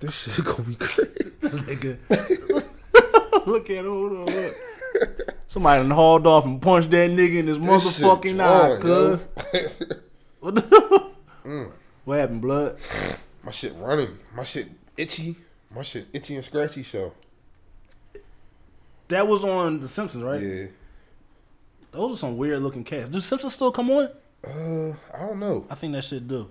This shit gonna be crazy. Nigga. look at him. Hold on, look. Somebody done hauled off and punched that nigga in his This motherfucking eye, cuz. What, the- what happened, blood? My shit running. My shit itchy. My shit itchy and scratchy. Show. That was on The Simpsons, right? Yeah. Those are some weird looking cats. Do Simpsons still come on? Uh, I don't know. I think that shit do.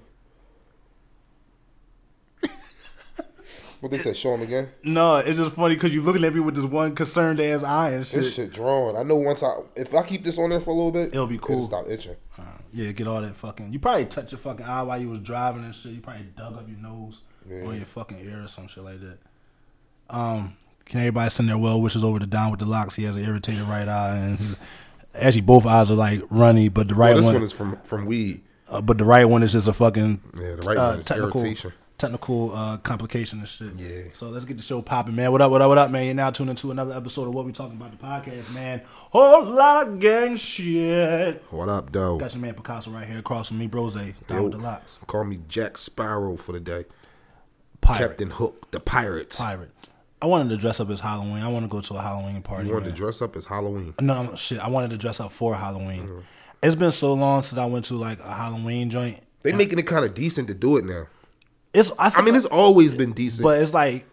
What they said? Show them again. No, it's just funny because you're looking at me with this one concerned ass eye and shit. This shit drawn. I know once I if I keep this on there for a little bit, It'll be cool. It'll stop itching. Uh, yeah, get all that fucking. You probably touch your fucking eye while you was driving and shit. You probably dug up your nose Yeah. or your fucking ear or some shit like that. Um, can everybody send their well wishes over to Don with the locks? He has an irritated right eye, and actually both eyes are like runny, but the right Well, this one, one is from from weed. uh, but the right one is just a fucking Yeah, the right uh, one is technical irritation. Technical uh, complication and shit. Yeah. So let's get the show popping, man. What up? What up? What up, man? You're now tuning into another episode of what we talking about the podcast, man. Whole lot of gang shit. What up, though? Got your man Picasso right here across from me, Brose, down Yo, with the locks. Call me Jack Sparrow for the day. Pirate. Captain Hook, the pirates. Pirate. I wanted to dress up as Halloween. I want to go to a Halloween party. You wanted man. to dress up as Halloween. No, shit. I wanted to dress up for Halloween. Mm-hmm. It's been so long since I went to like a Halloween joint. They making it kind of decent to do it now. It's I, I mean, it's always been decent. but it's like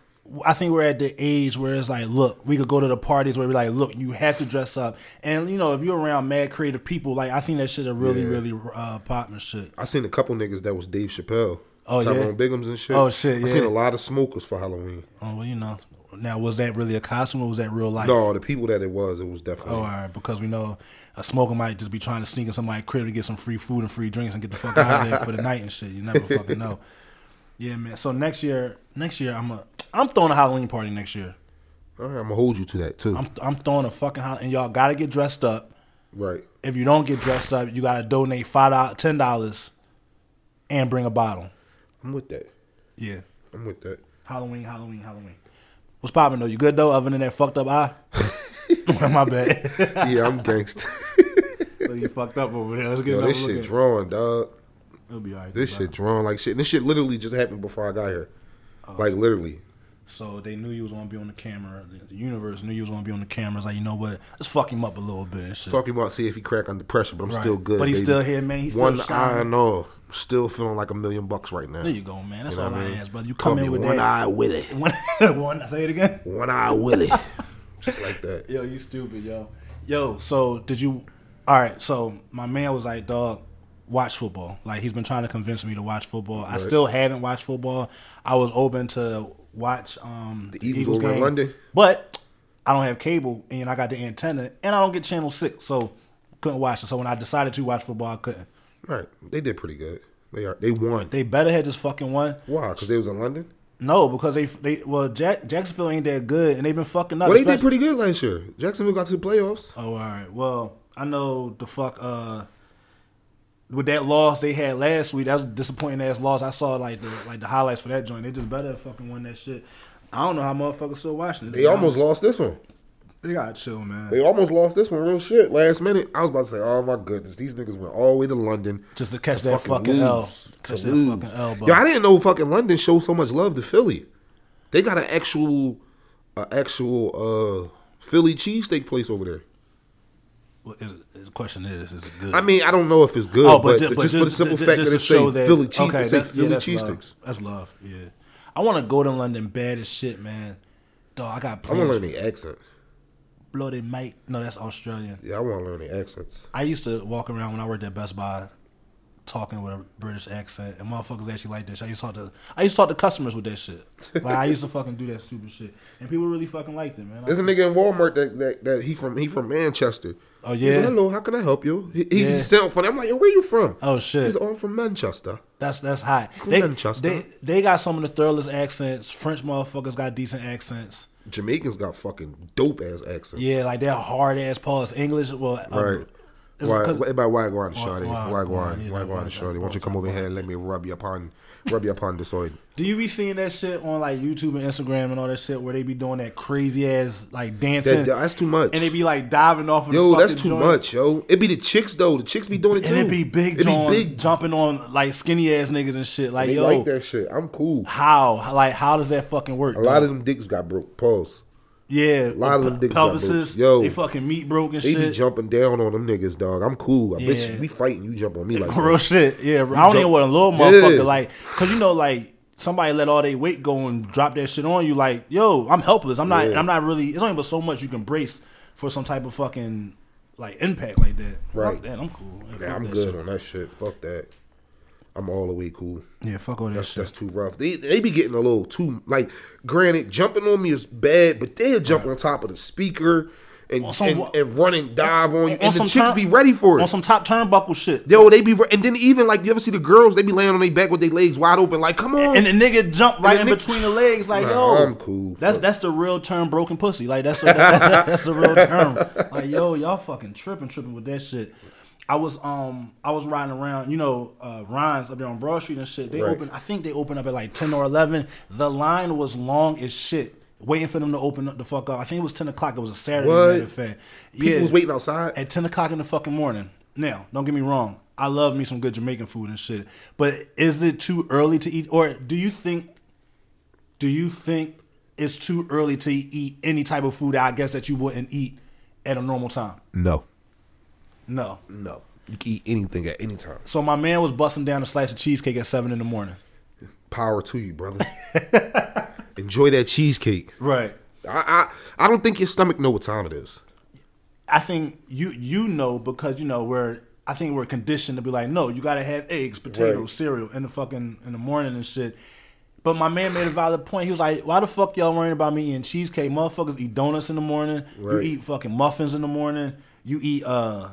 I think we're at the age where it's like, look, we could go to the parties where we're like, look, you have to dress up, and you know, if you're around mad creative people, like I think that should have really, Yeah. really uh, pop and shit. I seen a couple niggas that was Dave Chappelle. Oh, yeah? Tyrone Biggums and shit. Oh, shit, I seen a lot of smokers for Halloween. Oh well, you know. Now, was that really a costume or was that real life? No, the people that it was, it was definitely. Oh, all right, because we know a smoker might just be trying to sneak in somebody's crib to get some free food and free drinks and get the fuck out of there for the night and shit. You never fucking know. Yeah, man. So next year, next year I'm a, I'm throwing a Halloween party next year. All right, I'm gonna hold you to that too. I'm I'm throwing a fucking Hall- and y'all gotta get dressed up. right. If you don't get dressed up, you gotta donate five ten dollars, and bring a bottle. I'm with that. Yeah, I'm with that. Halloween, Halloween, Halloween. What's popping though? You good though? Other than that fucked up eye. My bad. Yeah, I'm gangster. so oh, you fucked up over there. Let's get Yo, this shit drawn, dog. It'll be alright. This shit drawn like shit. This shit literally just happened before I got here. Oh, like literally. So they knew you was gonna be on the camera. The, universe knew you was gonna be on the camera. It's like, you know what? Let's fuck him up a little bit and shit. Talking about see if he crack under pressure, but I'm Right. still good. But he's baby. still here, man. He's still one shining. eye and all. Still feeling like a million bucks right now. There you go, man. That's You know all I I ask, brother. You Call come in with one that. eye Willie. One, one. Say it again. One eye Willie. Just like that. Yo, you stupid, yo. Yo, so did you? All right. So my man was like, dog, watch football. Like he's been trying to convince me to watch football. I still haven't watched football. I was open to watch um, the, Eagles over in London? but I don't have cable, and I got the antenna, and I don't get channel six, so couldn't watch it. So when I decided to watch football, I couldn't. Right. They did pretty good. They are. They won. They better had just fucking won. Why? Because they was in London. No, because they they well Jack, Jacksonville ain't that good, and they've been fucking up. Well, they did pretty good last year. Jacksonville got to the playoffs. Oh, all right. Well, I know the fuck uh with that loss they had last week. That was a disappointing ass loss. I saw like the like the highlights for that joint. They just better have fucking won that shit. I don't know how motherfuckers still watching it. to They almost lost this one. They got chill, man. They almost lost this one real shit last minute. I was about to say, oh my goodness, these niggas went all the way to London Just to catch that fucking L. Catch to lose. fucking L. Yo, I didn't know fucking London showed so much love to Philly. They got an actual, a actual uh Philly cheesesteak place over there. Is- the question is, is it good? I mean, I don't know if it's good, oh, but, ju- just, for the simple ju- fact just that it to say that- Philly cheese, okay, say yeah, Philly that's cheesesteaks. love. That's love. Yeah, I want to go to London bad as shit, man. Dog, I got I want to learn the accent. Bloody Mike. No, that's Australian. Yeah, I want to learn the accents. I used to walk around when I worked at Best Buy, talking with a British accent, and motherfuckers actually like that shit. I used to talk to I used to talk to customers with that shit. Like I used to fucking do that stupid shit, and people really fucking liked it, man. There's a nigga in Walmart that, that, that he from he from Manchester. Oh, yeah? like, Hello, how can I help you? He, he Yeah. sound funny. I'm like, yo, where you from? Oh, shit. He's all from Manchester. That's that's hot. From They, Manchester. they they got some of the thoroughest accents. French motherfuckers got decent accents. Jamaicans got fucking dope ass accents. Yeah, like they're hard ass pause. English, well, uh, Right. It's why, about why go on, shorty? why- Why go on? Why go on, shorty? Why don't you come over here and let me rub your upon rub your pondosoid. Do you be seeing that shit on like YouTube and Instagram and all that shit where they be doing that crazy ass like dancing That, that's too much. and they be like diving off of yo, the that's too joint. much, yo. It be the chicks though. The chicks be doing it too. And it be big, It John, be big. jumping on like skinny ass niggas and shit. Like They yo, like that shit. I'm cool. how like how does that fucking work? A lot of them dicks got broke. Pause. Yeah, a lot of them got pelvises, Yo. they fucking meat broke and They be jumping down on them niggas, dog. I'm cool. I bet Yeah. you we fighting. You jump on me like Real that. shit. Yeah, I don't jump- even want a little Yeah. motherfucker like, cause you know like somebody let all their weight go and drop that shit on you. Like, yo, I'm helpless. I'm not. Yeah. I'm not really. It's only but so much you can brace for some type of fucking like impact like that. Right. Fuck that. I'm cool. Yeah, Yeah, I'm good shit. on that shit. Fuck that. I'm all the way cool. Yeah, fuck all that That's shit. that's too rough. They they be getting a little too like. Granted, jumping on me is bad, but they'll jump on top of the speaker and On some- and, and run and dive on you, on and the chicks turn- be ready for it. on some top turnbuckle shit. Yo, they be and then even like you ever see the girls? They be laying on their back with their legs wide open, like come on. And the nigga jump right in ni- between the legs, like Nah, yo, I'm cool. That's Fuck. that's the real term, broken pussy. Like that's a, that's, that's the real term. Like yo, y'all fucking tripping, tripping with that shit. I was um I was riding around, you know, uh Ryan's up there on Broad Street and shit. They Right. opened, I think they opened up at like ten or eleven. The line was long as shit, waiting for them to open up the fuck up. I think it was ten o'clock. It was a Saturday. What? Fact, People was waiting outside. at 10 o'clock in the fucking morning. Now, don't get me wrong. I love me some good Jamaican food and shit. But is it too early to eat? Or do you think, do you think it's too early to eat any type of food that I guess that you wouldn't eat at a normal time? No, No. no. You can eat anything at any time. So my man was busting down a slice of cheesecake at 7 in the morning. Power to you, brother. Enjoy that cheesecake. Right. I, I I don't think your stomach know what time it is. I think you you know because you know we're I think we're conditioned to be like, no, you gotta have eggs, potatoes, Right. cereal in the fucking in the morning and shit. But my man made a valid point. He was like, "Why the fuck y'all worrying about me eating cheesecake? Motherfuckers eat donuts in the morning. You eat fucking muffins in the morning. You eat uh,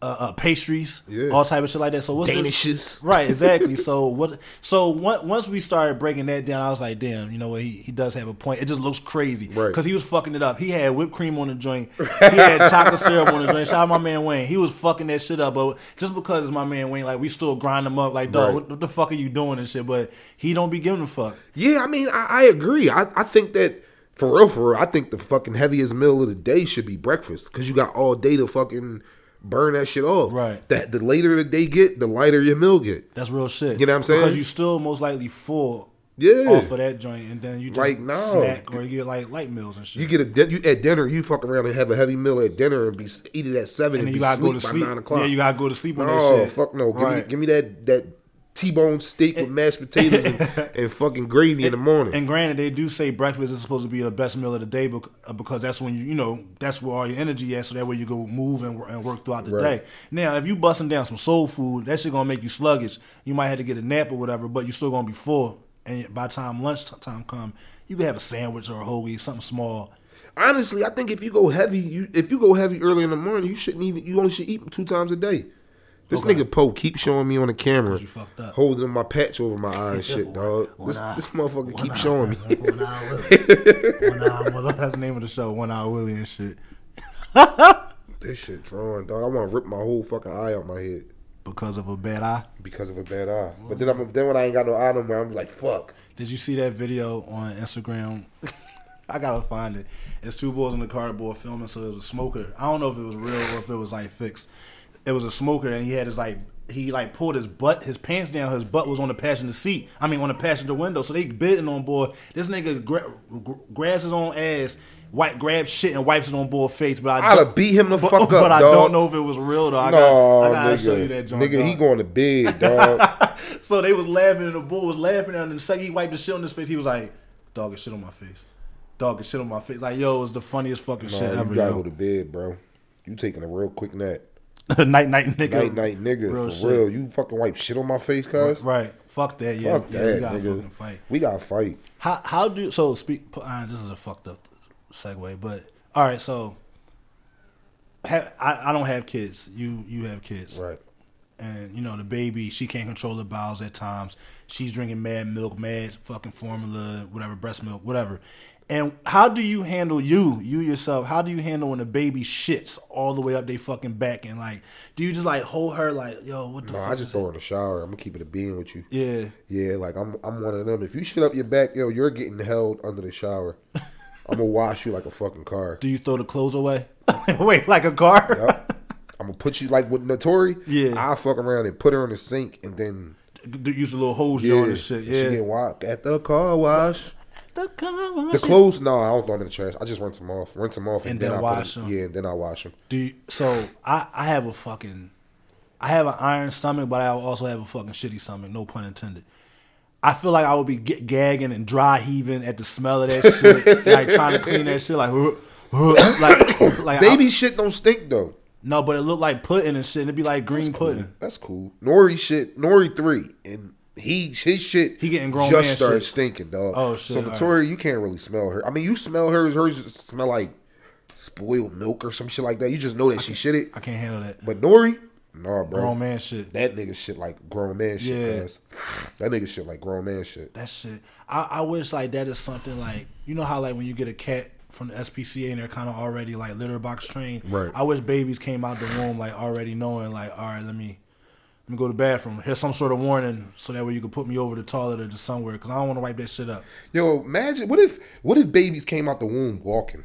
uh, uh pastries, Yeah. all type of shit like that. So what's the- Danishes. Right, exactly. so what? So on- once we started breaking that down, I was like, "Damn, you know what? He, he does have a point. It just looks crazy Right. because he was fucking it up. He had whipped cream on the joint. He had chocolate syrup on the joint. Shout out my man Wayne. He was fucking that shit up. But just because it's my man Wayne, like we still grind him up. Like, dog, Right. what, what the fuck are you doing and shit? But he don't be giving a fuck. Yeah, I mean, I, I agree. I, I think that for real, for real, I think the fucking heaviest meal of the day should be breakfast because you got all day to fucking burn that shit off. Right. That the later the day get, the lighter your meal get. That's real shit. You know what I'm saying? Because you still most likely full. Yeah. Off of that joint, and then you just Like, no. snack or you get like light meals and shit. You get a di- you at dinner, you fuck around and have a heavy meal at dinner and be eat it at seven and and, you gotta go to sleep by nine o'clock. Yeah, you gotta go to sleep on that no, shit. fuck no. Give me give me that that T-bone steak with mashed potatoes and, and fucking gravy in the morning. And granted, they do say breakfast is supposed to be the best meal of the day uh, because that's when you, you know, that's where all your energy is. So that way you go move and, and work throughout the Right. day. Now, if you busting down some soul food, that shit gonna make you sluggish. You might have to get a nap or whatever, but you're still gonna be full. And by the time lunchtime come, you can have a sandwich or a hoagie, something small. Honestly, I think if you go heavy, you if you go heavy early in the morning, you shouldn't even. You only should eat two times a day. This Okay. nigga Poe keep showing me on the camera, you fucked up. holding my patch over my eye and shit, dog. One This, eye- this motherfucker keep showing me. One eye Willie. One eye Willie. That's the name of the show. One eye Willie and shit. this shit drawing, dog. I want to rip my whole fucking eye out my head Because of a bad eye. because of a bad eye. But then I'm then when I ain't got no eye no more, I'm like, fuck. Did you see that video on Instagram? I gotta find it. It's two boys in the cardboard filming. So it was a smoker. I don't know if it was real or if it was like fixed. It was a smoker, and he had his like he like pulled his butt, his pants down. His butt was on the passenger seat. I mean, on the passenger window. So they bidding on board. This nigga gra- grabs his own ass, white grabs shit and wipes it on board face. But I I'd have beat him the but, fuck up, But I dog. don't know if it was real though. I no, gotta, I gotta nigga, show you that joint. nigga, he going to bed, dog. So they was laughing, and the bull was laughing, and the second he wiped the shit on his face, he was like, "Dog, it's shit on my face. Dog, it's shit on my face." Like, yo, it was the funniest fucking no, shit you ever. You gotta Yo. go to bed, bro. You taking a real quick nap. night, night, nigga. Night, night, nigga. Real for shit. real. You fucking wipe shit on my face, cuz. Right. Fuck that. Yeah. Fuck yeah, that, we gotta nigga. fucking fight. We gotta fight. How how do so speak? Uh, this is a fucked up segue, but all right. So, ha, I I don't have kids. You you have kids. Right. and you know the baby she can't control her bowels at times she's drinking mad milk mad fucking formula whatever breast milk whatever And how do you handle you, you yourself? How do you handle when a baby shits all the way up they fucking back and like, do you just like hold her like, yo, what the No? I just throw her in the shower. I'm gonna keep it a being with you. Yeah. Yeah, like I'm I'm one of them. If you shit up your back, yo, you're getting held under the shower. I'm gonna wash you like a fucking car. Do you throw the clothes away? Wait, like a car? Yep. I'm gonna put you like with Notori. Yeah. I'll fuck around and put her in the sink and then Use a little hose yeah, joint and shit. Yeah, she get washed at the car wash. The car. The clothes, no, I don't throw them in the trash. I just rinse them off, rinse them off, and, And then, then I wash put 'em. Yeah, and then I wash them. Do you, so I I have a fucking I have an iron stomach, but I also have a fucking shitty stomach. No pun intended. I feel like I would be get, gagging and dry heaving at the smell of that shit, like trying to clean that shit, like uh, uh, like like Baby I- shit don't stink though. no, but it looked like pudding and shit. and It'd be like green pudding. That's cool. Nori shit, Nori three, and he his shit. He getting grown just started shit. stinking, dog. Oh, shit, So Victoria, you can't really smell her. I mean, you smell hers. Hers smell like spoiled milk or some shit like that. You just know that she shit it. I can't handle that. But Nori, nah, bro. Grown man shit. That nigga shit like grown man shit. Yeah. That nigga shit like grown man shit. That shit. I, I wish like that is something like you know how like when you get a cat from the SPCA and they're kind of already like litter box trained. Right. I wish babies came out the womb like already knowing like all right let me let me go to the bathroom. Here's some sort of warning so that way you can put me over the toilet or just somewhere because I don't want to wipe that shit up. Yo, imagine what if what if babies came out the womb walking?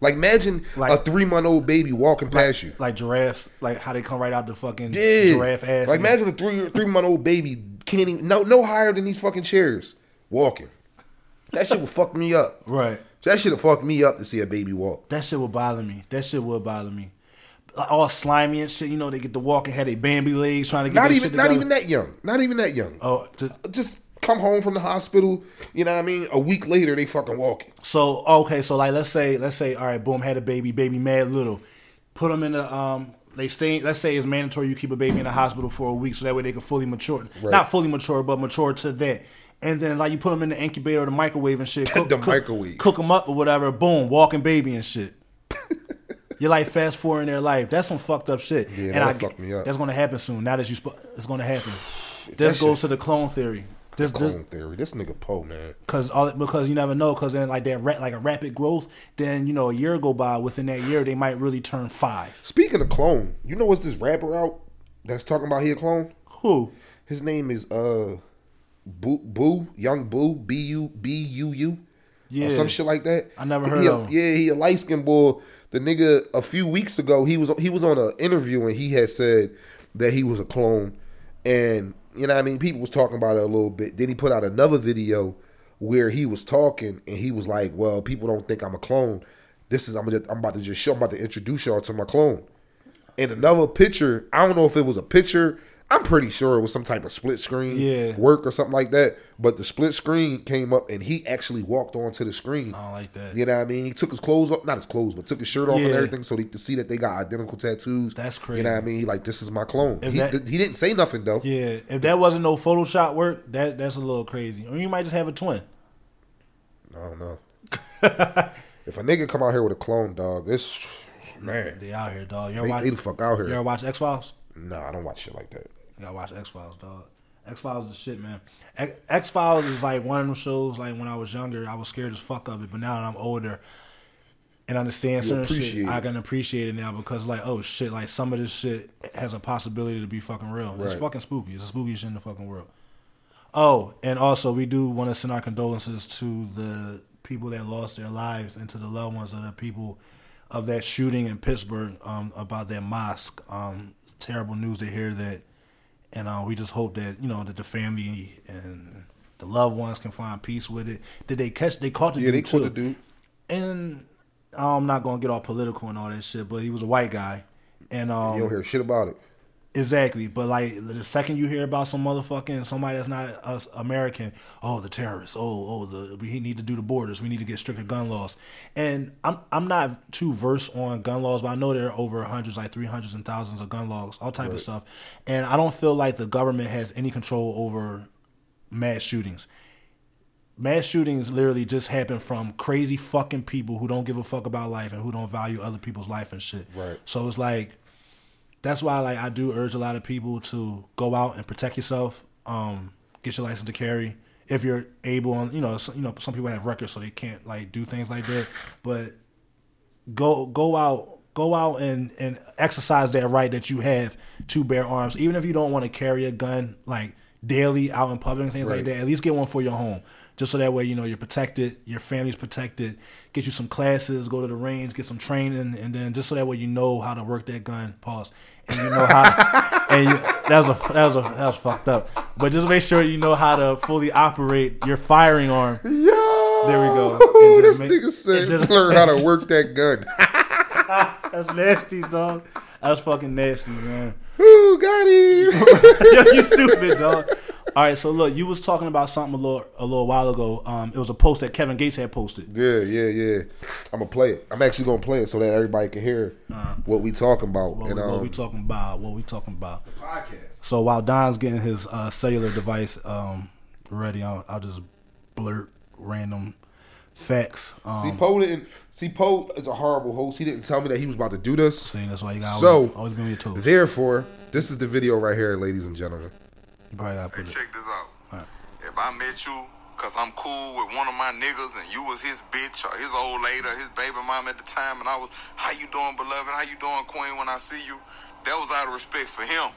Like imagine Like- a three month old baby walking past you. Like giraffes, like how they come right out the fucking Yeah. giraffe ass. Like imagine a three three month old baby can't even no no higher than these fucking chairs walking. That shit would fuck me up. right. That shit would fuck me up to see a baby walk. That shit would bother me. That shit would bother me. All slimy and shit. You know they get the walking, had they Bambi legs trying to get Not even shit not even that young. Not even that young. Oh, just, Just come home from the hospital. You know what I mean? A week later they fucking walking. So okay, so like let's say let's say all right, boom, had a baby, baby mad little, put them in the um. They stay. Let's say it's mandatory you keep a baby in the hospital for a week, so that way they can fully mature. Right. Not fully mature, but mature to that. And then like you put them in the incubator or the microwave and shit. Cook, The cook- microwave. Cook them up or whatever. Boom, walking baby and shit. You're like fast forwarding their life. That's some fucked up shit. Yeah, and I, fuck me up. That's gonna happen soon. Now that you, sp- it's gonna happen. This that goes shit- to the clone theory. This, this Clone theory. This nigga Poe, man. Cause all because you never know. Cause then like that like a rapid growth. Then you know a year go by. Within that year, they might really turn five. Speaking of clone, you know what's this rapper out that's talking about he a clone? Who? His name is uh Boo Boo Young Boo B U B U U Yeah. or some shit like that. I never He heard a- of him. Yeah, he a light skinned boy. The nigga a few weeks ago he was he was on an interview and he had said that he was a clone, and you know what I mean people was talking about it a little bit. Then he put out another video where he was talking and he was like, "Well, people don't think I'm a clone. This is I'm I'm about to just show I'm about to introduce y'all to my clone." And another picture, I don't know if it was a picture. I'm pretty sure it was some type of split screen Yeah. work or something like that. But the split screen came up and he actually walked onto the screen. I don't like that. You know what I mean? He took his clothes off, not his clothes, but took his shirt off and everything so they could see that they got identical tattoos. That's crazy. You know what I mean? He like, this is my clone. He, that- he didn't say nothing though. Yeah. If that wasn't no Photoshop work, that that's a little crazy. Or you might just have a twin. I don't know. if a nigga come out here with a clone, dog, this man, They out here, dog. You ever they, watch? they the fuck out here. You ever watch X Files? Nah, I don't watch shit like that. You gotta watch X Files, dog. X Files is the shit, man. X Files is like one of them shows. Like when I was younger, I was scared as fuck of it, but now that I'm older and understand You certain shit, it. I can appreciate it now because like, oh shit, like some of this shit has a possibility to be fucking real. It's fucking spooky. It's the spookiest shit in the fucking world. Oh, and also we do want to send our condolences to the people that lost their lives and to the loved ones of the people of that shooting in Pittsburgh um, about that mosque. Um, terrible news to hear that, and uh, we just hope that you know that the family and the loved ones can find peace with it. Did they catch? They caught the Yeah, dude they caught the dude. And I'm not gonna get all political and all that shit, but he was a white guy, and um, You don't hear shit about it. Exactly, but like the second you hear about some motherfucking somebody that's not us American, oh the terrorists, oh oh the we need to do the borders, we need to get stricter gun laws, and I'm I'm not too versed on gun laws, but I know there are over hundreds, like three hundreds and thousands of gun laws, all type of stuff, and I don't feel like the government has any control over mass shootings. Mass shootings literally just happen from crazy fucking people who don't give a fuck about life and who don't value other people's life and shit. Right. So it's like that's why like I do urge a lot of people to go out and protect yourself. Um, get your license to carry if you're able, and you know, so, you know, some people have records, so they can't like do things like that. But go go out go out and and exercise that right that you have to bear arms, even if you don't want to carry a gun like daily out in public and things like that. At least get one for your home, just so that way you know you're protected, your family's protected. Get you some classes, go to the range, get some training, and then just so that way you know how to work that gun. Pause, and you know how. and you, that was a that was a that was fucked up. But just make sure you know how to fully operate your firing arm. Yo, There we go. And this make- nigga said just- learn how to work that gun. That's nasty, dog. That's fucking nasty, man. Ooh, got him. Yo, you stupid, dog. All right, so look, you was talking about something a little a little while ago. Um, it was a post that Kevin Gates had posted. yeah, yeah, yeah. I'm gonna play it. I'm actually gonna play it so that everybody can hear what we talking about. What, and we, what um, we talking about? What we talking about? The podcast. So while Don's getting his uh, cellular device um, ready, I'll, I'll just blurt random facts. See, Um, Poe didn't. See, Poe is a horrible host. He didn't tell me that he was about to do this. saying that's why you got So, always, always be on your toes. therefore, this is the video right here, ladies and gentlemen. You probably got to Hey, put it. check this out. If I met you because I'm cool with one of my niggas and you was his bitch or his old lady or his baby mom at the time and I was, how you doing, beloved? How you doing, queen, when I see you? That was out of respect for him.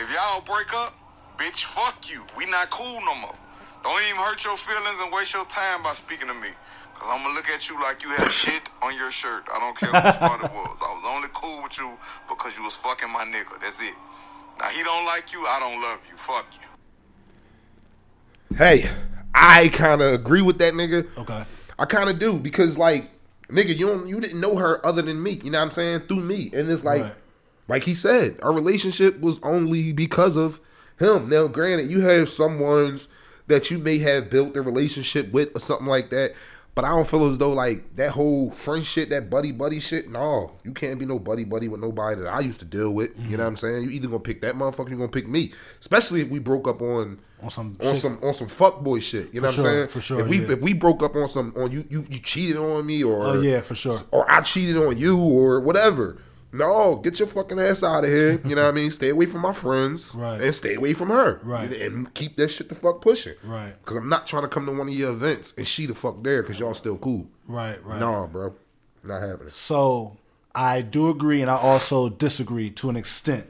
If y'all break up, bitch, fuck you. We not cool no more. Don't even hurt your feelings and waste your time by speaking to me. Cause I'm gonna look at you like you have shit on your shirt. I don't care which part it was. I was only cool with you because you was fucking my nigga. That's it. Now he don't like you, I don't love you. Fuck you. Hey, I kind of agree with that nigga. Okay. I kind of do because like nigga, you don't you didn't know her other than me. You know what I'm saying? Through me, and it's like Right. like he said, our relationship was only because of him. Now, granted, you have someone's that you may have built a relationship with or something like that. But I don't feel as though like that whole friend shit, that buddy buddy shit. No, you can't be no buddy buddy with nobody that I used to deal with. You know what I'm mm-hmm. saying? You either gonna pick that motherfucker, you gonna pick me. Especially if we broke up on On some on shit. some on some fuckboy shit. You know For what I'm saying? for sure, If we yeah. if we broke up on some on you you you cheated on me or Oh yeah, for sure. or I cheated on you or whatever. No, get your fucking ass out of here. You know what I mean? Stay away from my friends. Right. And stay away from her. Right. And keep that shit the fuck pushing. Right. Because I'm not trying to come to one of your events and she the fuck there because y'all still cool. Right, right. Nah, bro. Not happening. So I do agree, and I also disagree to an extent,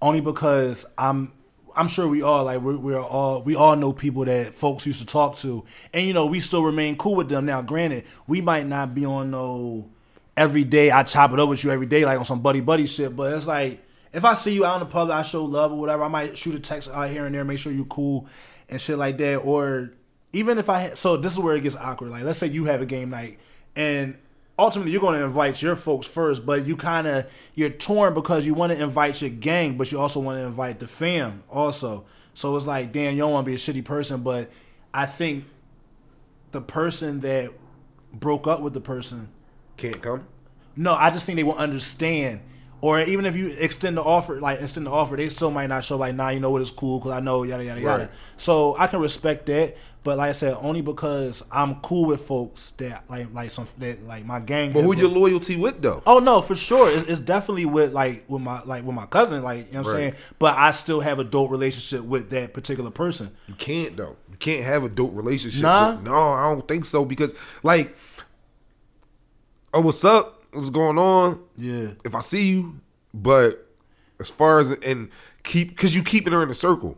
only because I'm I'm sure we all like we're, we're all we all know people that folks used to talk to, and you know we still remain cool with them. Now, granted, we might not be on no every day. I chop it up with you every day, like on some buddy buddy shit. But it's like if I see you out in the public, I show love or whatever. I might shoot a text out here and there, make sure you cool and shit like that, or even if I had, so this is where it gets awkward. Like, let's say you have a game night, and ultimately you're going to invite your folks first, but you kind of you're torn because you want to invite your gang, but you also want to invite the fam also. So it's like, damn, you don't want to be a shitty person, but I think the person that broke up with the person, Can't come? no, I just think they will understand. Or even if you extend the offer, like extend the offer, they still might not show like, nah, you know what, it's cool because I know yada yada yada. Right. So I can respect that, but like I said, only because I'm cool with folks that like like some that like my gang. But who your loyalty with though? Oh no, for sure. It's, it's definitely with like with my like with my cousin, like you know what I'm Right. saying. But I still have a dope relationship with that particular person. You can't though. You can't have a dope relationship. Nah? with- no, I don't think so because like, oh, what's up? What's going on? Yeah, If I see you, but as far as and keep because you keeping her in the circle.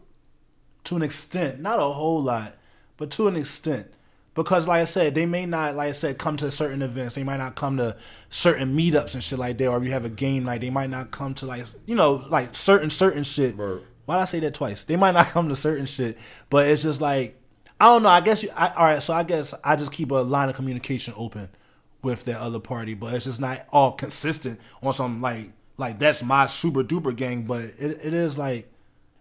to an extent, not a whole lot, but to an extent. Because like I said, they may not, like I said, come to certain events. They might not come to certain meetups and shit like that. Or if you have a game night, they might not come to like you know like certain certain shit. Right. Why did I say that twice? They might not come to certain shit, but it's just like I don't know. I guess you. I, all right, so I guess I just keep a line of communication open with that other party, but it's just not all consistent on some like like that's my super duper gang. But it, it is like,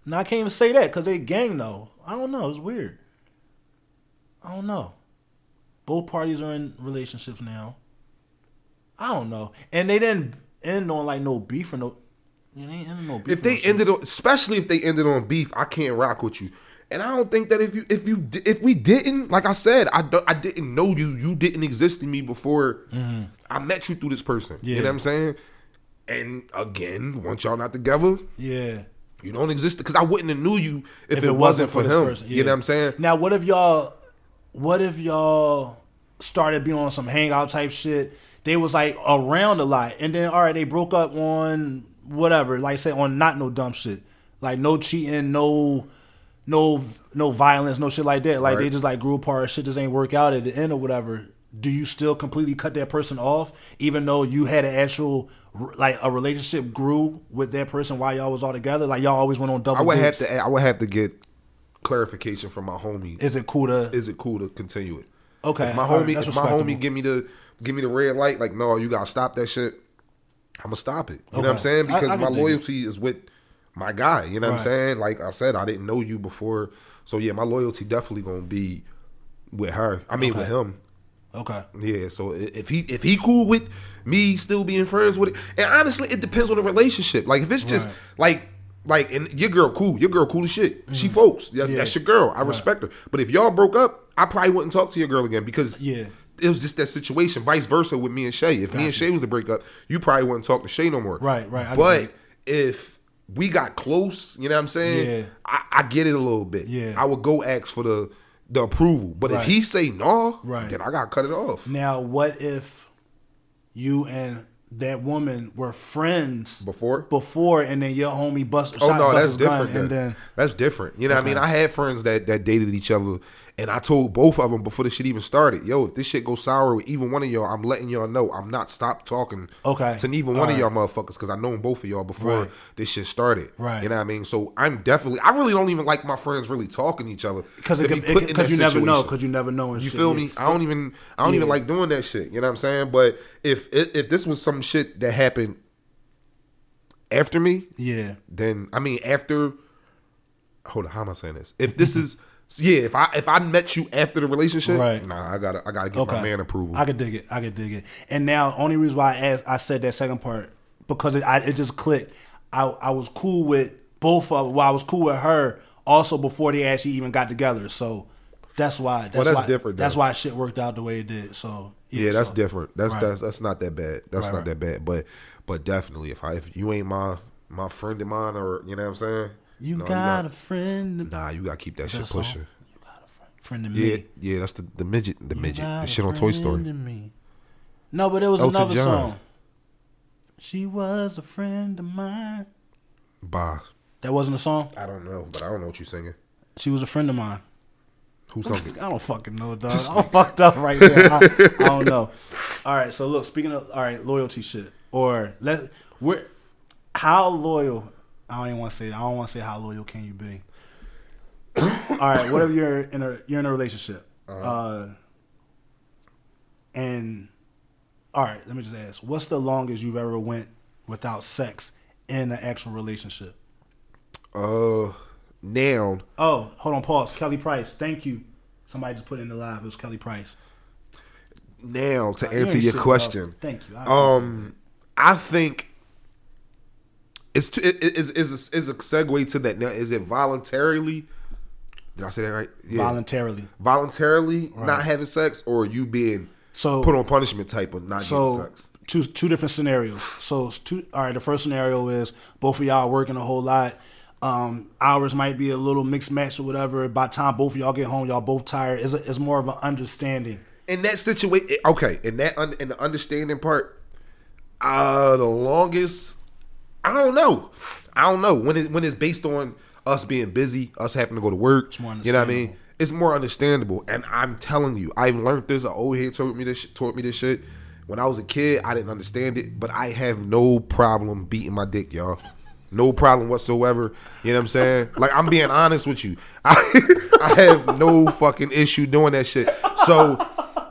no, I can't even say that because they gang though. I don't know. It's weird. I don't know. Both parties are in relationships now. I don't know, and they didn't end on like no beef or no. Yeah, they ain't ended no beef. If they no shit. ended on, especially if they ended on beef, I can't rock with you. And I don't think that if you if you if we didn't, like I said, I I didn't know you. You didn't exist in me before I met you through this person. You Mm-hmm. Yeah. know what I'm saying? And again, once y'all not together, Yeah. You don't exist because I wouldn't have knew you if, it, wasn't, for, him. person. You know what I'm saying? Now, what if y'all, what if y'all started being on some hangout type shit? They was like around a lot, and then all right, they broke up on whatever, like say on not no dumb shit, like no cheating, no, no, no violence, no shit like that. Like they just like grew apart, shit just ain't work out at the end or whatever. Do you still completely cut that person off, even though you had an actual like a relationship grew with that person while y'all was all together? Like y'all always went on double. I would have to. I would have to get clarification from my homie. Is it cool to? Is it cool to continue it? Okay, If my homie, that's if my homie give me the give me the red light, like no, you gotta stop that shit. I'm gonna stop it. You know what I'm saying? Because I my dig it. loyalty is with my guy. You know what I'm saying? Like I said, I didn't know you before, so yeah, my loyalty definitely gonna be with her. I mean, with him. Okay. Yeah, so if he if he cool with me still being friends with it, and honestly, it depends on the relationship. Like if it's just Right. like like and your girl cool, your girl cool as shit. She folks, that, Mm. Yeah. that's your girl. I respect her. But if y'all broke up, I probably wouldn't talk to your girl again because Yeah. it was just that situation. Vice versa with me and Shay. If me and Shay was to break up, you probably wouldn't talk to Shay no more. Right, right, I But it. if we got close, you know what I'm saying? Yeah. I, I get it a little bit. Yeah. I would go ask for the the approval. But Right. if he say no, Right. then I gotta cut it off. Now, what if you and that woman were friends Before? before, and then your homie bust? Oh shot no, that's different. and then. then that's different. You know what I mean? I had friends that that dated each other, and I told both of them before the shit even started, "Yo, if this shit goes sour with even one of y'all, I'm letting y'all know. I'm not stop talking Okay. to neither All one of right. y'all motherfuckers because I known both of y'all before Right. this shit started. Right. You know what I mean? So I'm definitely. I really don't even like my friends really talking to each other because be put in because you never know because you never know. And You shit, feel yeah. me? I don't even I don't even like doing that shit. You know what I'm saying? But if if, if this was some shit that happened after me, Yeah. then I mean after hold on, how am I saying this? If this is yeah, if I if I met you after the relationship, Right. nah, I gotta I gotta get my man approval. I could dig it. I could dig it. And now, only reason why I asked, I said that second part because it, I, it just clicked. I I was cool with both of. Well, I was cool with her also before they actually even got together. So that's why. That's, that's why. different, That's why shit worked out the way it did. So yeah, that's so- different. That's Right. that's that's not that bad. That's Right, not right. that bad. But but definitely if I if you ain't my my friend of mine or you know what I'm saying? You no, got a friend. Nah, you gotta keep that shit pushing. You got a friend, friend of Yeah, me. yeah, that's the the midget, the You midget, the shit on Toy Story. No, but it was Elton another John. song. She was a friend of mine. Bah, That wasn't a song. I don't know, but I don't know what you're singing. She was a friend of mine. Who sung it? I don't fucking know, dog. I'm fucked up right there. I, I don't know. All right, so look, speaking of all right, loyalty shit, or let we're how loyal. I don't even want to say. I don't want to say how loyal can you be. all right, whatever you're in a you're in a relationship, uh and all right, let me just ask, what's the longest you've ever went without sex in an actual relationship? Uh, now Oh, hold on, pause. Kelly Price, thank you. Somebody just put in the live. It was Kelly Price. now to answer your question. Thank you. I Um, I think it's to, it, it, is is a, is a segue to that. Now, is it voluntarily? Did I say that right? Yeah. voluntarily. voluntarily not having sex, or you being So- put on punishment type of not So getting sex. two two different scenarios. So it's two. All right, the first scenario is both of y'all working a whole lot. Um, hours might be a little mixed match or whatever. By the time both of y'all get home, y'all both tired. It's, a, it's more of an understanding. In that situation, okay. In that un, in the understanding part, uh, the longest, I don't know. I don't know when it when it's based on us being busy, us having to go to work. more You know what I mean? It's more understandable, and I'm telling you, I've learned this. An old head told me this. Taught me this shit. When I was a kid, I didn't understand it, but I have no problem beating my dick, y'all. No problem whatsoever. You know what I'm saying? Like I'm being honest with you. I, I have no fucking issue doing that shit. So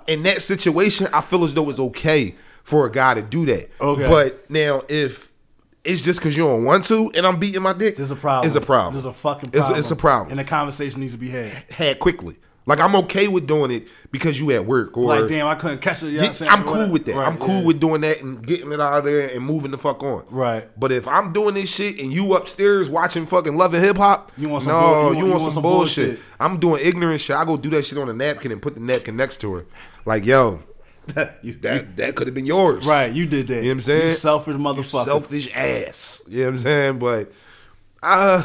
in that situation, I feel as though it's okay for a guy to do that. Okay. But now if it's just because you don't want to, and I'm beating my dick, There's a problem. It's a problem. There's a fucking It's problem. a, it's a problem. And the conversation needs to be had. Had quickly. Like I'm okay with doing it because you at work or Like, damn, I couldn't catch it. You know what I'm? I'm cool with that. Right, I'm cool yeah. with doing that and getting it out of there and moving the fuck on. Right. But if I'm doing this shit and you upstairs watching fucking Love and Hip Hop, You want some no, bull- you, you want- want, you some, some bullshit. bullshit. I'm doing ignorant shit. I go do that shit on a napkin and put the napkin next to her. Like, yo, You- that that could have been yours. Right, you did that. You know what I'm saying? You selfish You motherfucker. selfish ass. You know what I'm saying? But Uh,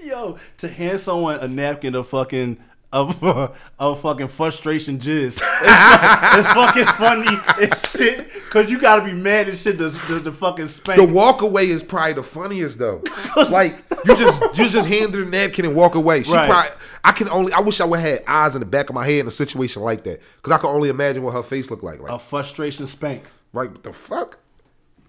Yo, to hand someone a napkin of fucking of uh, of fucking frustration jizz. It's, it's fucking funny as shit. Cause you gotta be mad as shit to, to, to fucking spank. the walk away is probably the funniest though. like you just you just hand her the napkin and walk away. She Right. probably I can only I wish I would have had eyes in the back of my head in a situation like that because I can only imagine what her face looked like. Like, a frustration spank. like what the fuck?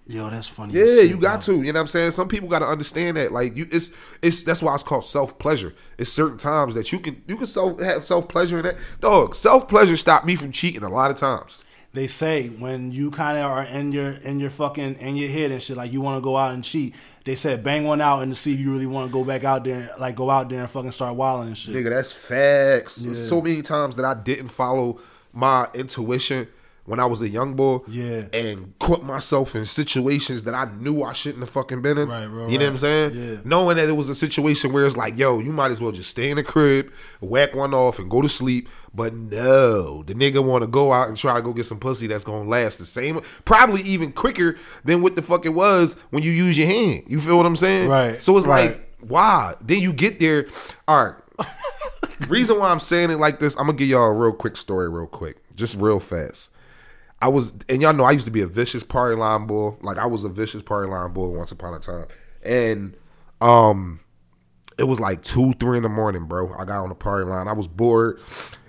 Yo, that's funny. Yeah, shit, you got bro. to. You know what I'm saying? Some people got to understand that. Like you, it's it's that's why it's called self pleasure. It's certain times that you can you can self have self pleasure in that. Dog, self pleasure stopped me from cheating a lot of times. They say when you kind of are in your in your fucking in your head and shit, like you want to go out and cheat. They said bang one out and to see if you really want to go back out there, like go out there and fucking start wilding and shit. Nigga, that's facts. So many times that I didn't follow my intuition when I was a young boy. Yeah. And caught myself in situations that I knew I shouldn't have fucking been in. Right, right, You know what I'm saying? Yeah. Knowing that it was a situation where it's like, yo, you might as well just stay in the crib, whack one off, and go to sleep. But no, the nigga want to go out and try to go get some pussy that's gonna last the same, probably even quicker than what the fuck it was when you use your hand. You feel what I'm saying? Right, So it's right. like, why? Then you get there. All right. Reason why I'm saying it like this, I'm gonna give y'all a real quick story, real quick, just real fast. I was, and y'all know I used to be a vicious party line bull. Like I was a vicious party line bull once upon a time, and um, it was like two, three in the morning, bro. I got on the party line. I was bored.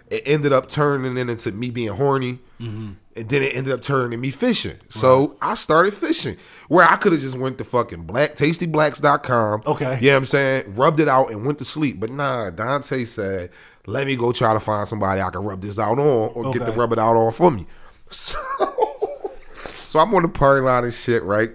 It ended up turning into me being horny, and then it ended up turning me fishing. So I started fishing, where I could have just went to fucking black tastyblacks.com. Okay. yeah, I'm saying rubbed it out and went to sleep. But nah, Dante said, "Let me go try to find somebody I can rub this out on, or get Okay. the rub it out on for me." So, so I'm on the party line and shit, right?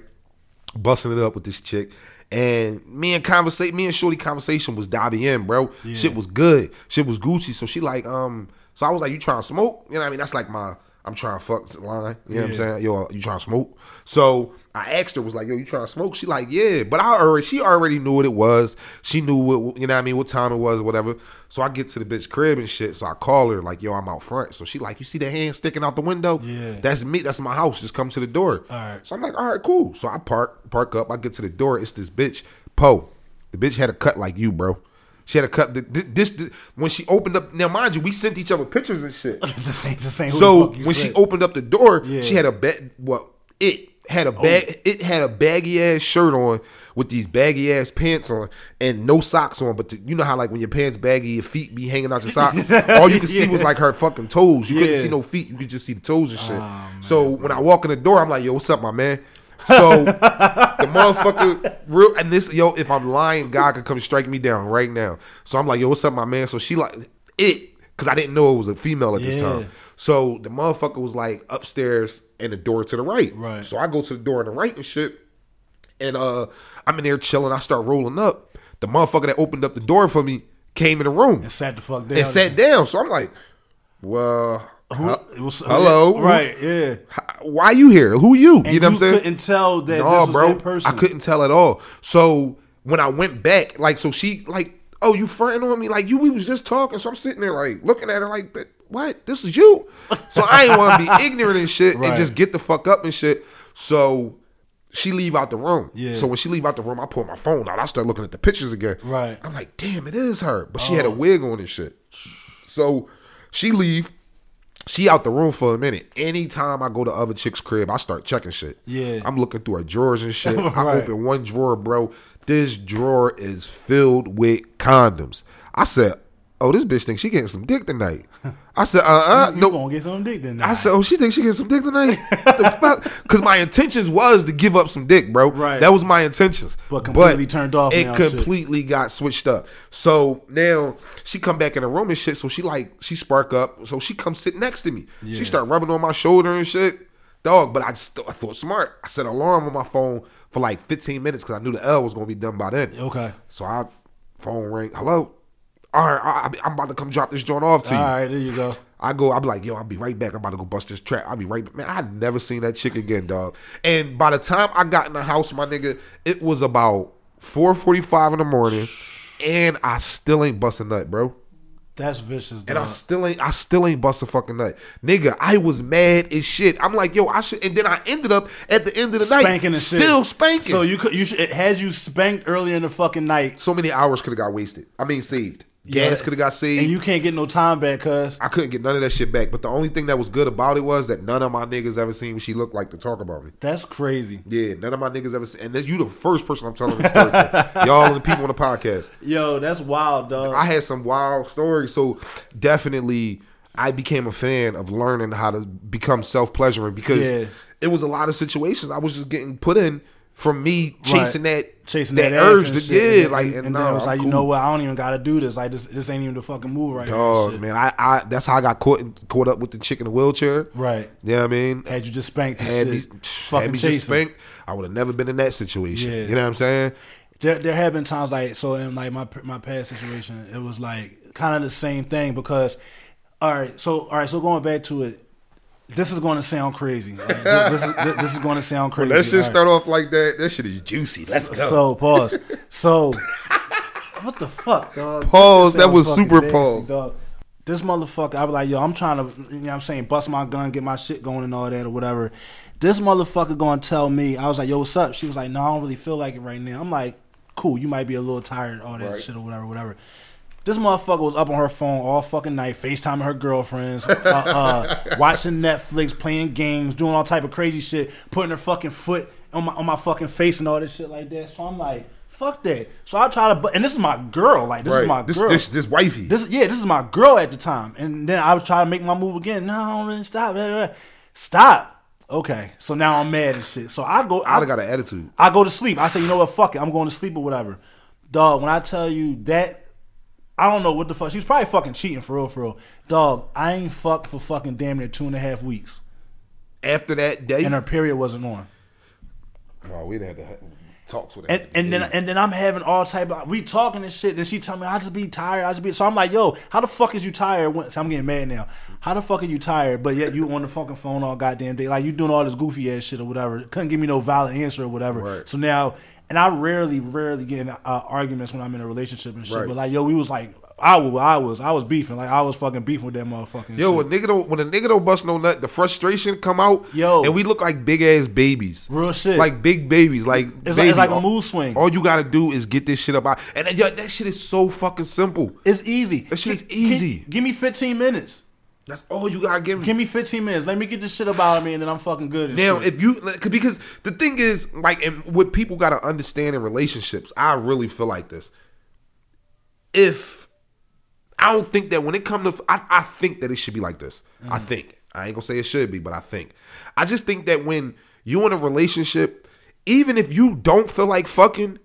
busting it up with this chick. And me and conversation, me and Shorty conversation was Dobby in, bro. Shit was good. Shit was Gucci. So she like, um, so I was like, you trying to smoke? You know what I mean? That's like my I'm trying to fuck line. You know what I'm saying? Yo, you trying to smoke? So I asked her, was like, yo, you trying to smoke? She like, yeah. But I already, she already knew what it was. She knew what, you know what I mean, what time it was whatever. So I get to the bitch crib and shit. So I call her like, yo, I'm out front. So she like, you see the hand sticking out the window? Yeah. That's me. That's my house. Just come to the door. All right. So I'm like, all right, cool. So I park, park up. I get to the door. It's this bitch, Poe. The bitch had a cut like you, bro. She had a cut. th- th- This, this when she opened up. Now, mind you, we sent each other pictures and shit. just ain't, just ain't so the fuck you when she opened up the door, Yeah. she had a bag. Well, it had a oh. bag. It had a baggy ass shirt on with these baggy ass pants on and no socks on. But the, you know how like when your pants baggy, your feet be hanging out your socks. All you could see was like her fucking toes. You couldn't see no feet. You could just see the toes and shit. Oh, so when I walk in the door, I'm like, "Yo, what's up, my man?" So the motherfucker real and this yo, if I'm lying, God could come strike me down right now. So I'm like, yo, what's up, my man? So she like it because I didn't know it was a female at this Yeah. time. So the motherfucker was like upstairs and the door to the right. Right. So I go to the door on the right and shit. And uh I'm in there chilling. I start rolling up. The motherfucker that opened up the door for me came in the room and sat the fuck down. and sat down. So I'm like, well, It was- hello, right? Yeah. Why you here? Who you? And you know what I'm saying? couldn't tell that no, this was bro. I couldn't tell at all. So when I went back, like, so she like, oh, you fronting on me? Like you, we was just talking. So I'm sitting there like looking at her like, "But what? This is you? So I ain't want to be ignorant and shit Right. and just get the fuck up and shit. So she leave out the room. Yeah. So when she leave out the room, I pull my phone out. I start looking at the pictures again. Right. I'm like, damn, it is her. But she Oh. had a oh. wig on and shit. So she leave. She out the room for a minute. Anytime I go to other chick's crib, I start checking shit. Yeah. I'm looking through her drawers and shit. I open one drawer, bro. This drawer is filled with condoms. I said, "Oh, this bitch thinks she getting some dick tonight." I said, "Uh, uh You no." gonna get some dick tonight. I said, "Oh, she thinks she getting some dick tonight." what the fuck? Because my intentions was to give up some dick, bro. Right. That was my intentions. But completely turned off It now, shit. completely got switched up. So now she come back in the room and shit. So she like she spark up. So she come sit next to me. Yeah. She start rubbing on my shoulder and shit. Dog, but I just I thought smart. I set alarm on my phone for like 15 minutes because I knew the L was gonna be done by then. Okay. So I phone ring. Hello. All right, I, I'm about to come drop this joint off to you. All right, there you go. I go, I'll be like, yo, I'll be right back. I'm about to go bust this trap. I'll be right back. Man, I never seen that chick again, dog. And by the time I got in the house, my nigga, it was about 4.45 in the morning, and I still ain't busting nut, bro. That's vicious, Dog. And I still ain't I still ain't bust a fucking nut. Nigga, I was mad as shit. I'm like, yo, I should and then I ended up at the end of the night spanking and shit. still spanking. So you could you should, it had you spanked earlier in the fucking night. so many hours could have got wasted. I mean saved. Gas Yeah. could have got saved. and you can't get no time back, cuz. I couldn't get none of that shit back. But the only thing that was good about it was that none of my niggas ever seen what she looked like to talk about me. That's crazy. Yeah, none of my niggas ever seen. And this, you the first person I'm telling this story to. Y'all and the people on the podcast. Yo, that's wild, dog. I had some wild stories. So definitely, I became a fan of learning how to become self pleasuring because Yeah. it was a lot of situations I was just getting put in from me chasing that chasing that, that, urge to shit. yeah, and, like and, and, and nah, then it was like, you know what? I don't even got to do this. Like this, this ain't even the fucking move right. Dog, shit. man, I, I that's how I got caught caught up with the chick in the wheelchair. Right. Yeah, I mean, Had you just spanked and had me, shit, had me chasing. just spanked, I would have never been in that situation. Yeah. You know what I'm saying? There, there have been times like so in like my my past situation, it was like kind of the same thing because, all right, so all right, so going back to it, this is going to sound crazy. Like, this, is this is going to sound crazy. Let's just start off like that. That shit is juicy. Let's go. So pause. So what the fuck, dog? Pause. That was super fucking pause. dog. This motherfucker, I was like, yo, I'm trying to, you know what I'm saying, bust my gun, get my shit going and all that or whatever. This motherfucker gonna tell me, I was like, yo, what's up? She was like, no, I don't really feel like it right now. I'm like, cool, you might be a little tired, all that Right. shit or whatever, whatever. This motherfucker was up on her phone all fucking night, FaceTiming her girlfriends, uh, uh, watching Netflix, playing games, doing all type of crazy shit, putting her fucking foot on my on my fucking face and all this shit like that. So I'm like, fuck that. So I try to, and this is my girl, like this right. is my this, girl. this this wifey. This yeah, this is my girl at the time. And then I was trying to make my move again. No, I don't really stop. Stop. Okay. So now I'm mad and shit. So I go I'd I, got an attitude. I go to sleep. I say, you know what, fuck it. I'm going to sleep or whatever. Dog, when I tell you that I don't know what the fuck. She was probably fucking cheating for real, for real. Dog, I ain't fucked for fucking damn near two and a half weeks. After that day, And her period wasn't on. oh, we'd have to have talks with And, that. and then and then I'm having all type of we talking and shit. Then she tell me I just be tired. I just be so I'm like, yo, how the fuck is you tired? When, so I'm getting mad now. How the fuck are you tired? But yet you on the fucking phone all goddamn day, like you doing all this goofy ass shit or whatever. Couldn't give me no valid answer or whatever. Right. So now, and I rarely, rarely get in uh, arguments when I'm in a relationship and shit. Right. But like, yo, we was like, I was, I was, I was beefing. Like I was fucking beefing with that motherfucking. Yo, shit. when nigga don't when a nigga don't bust no nut, the frustration come out. Yo. and we look like big ass babies. Real shit. like big babies. Like It's like- it's like a mood swing. All you gotta do is get this shit up out, and yo, that shit is so fucking simple. it's easy. That shit is easy. gi- give me 15 minutes. That's all you gotta give me. Give me 15 minutes. Let me get this shit about me, and then I'm fucking good. And Now, shit. if you because the thing is, like, and what people got to understand in relationships, I really feel like this. If I don't think that when it comes to, I, I think that it should be like this. I mm. think I ain't gonna say it should be, but I think. I just think that when you in a relationship, even if you don't feel like fucking,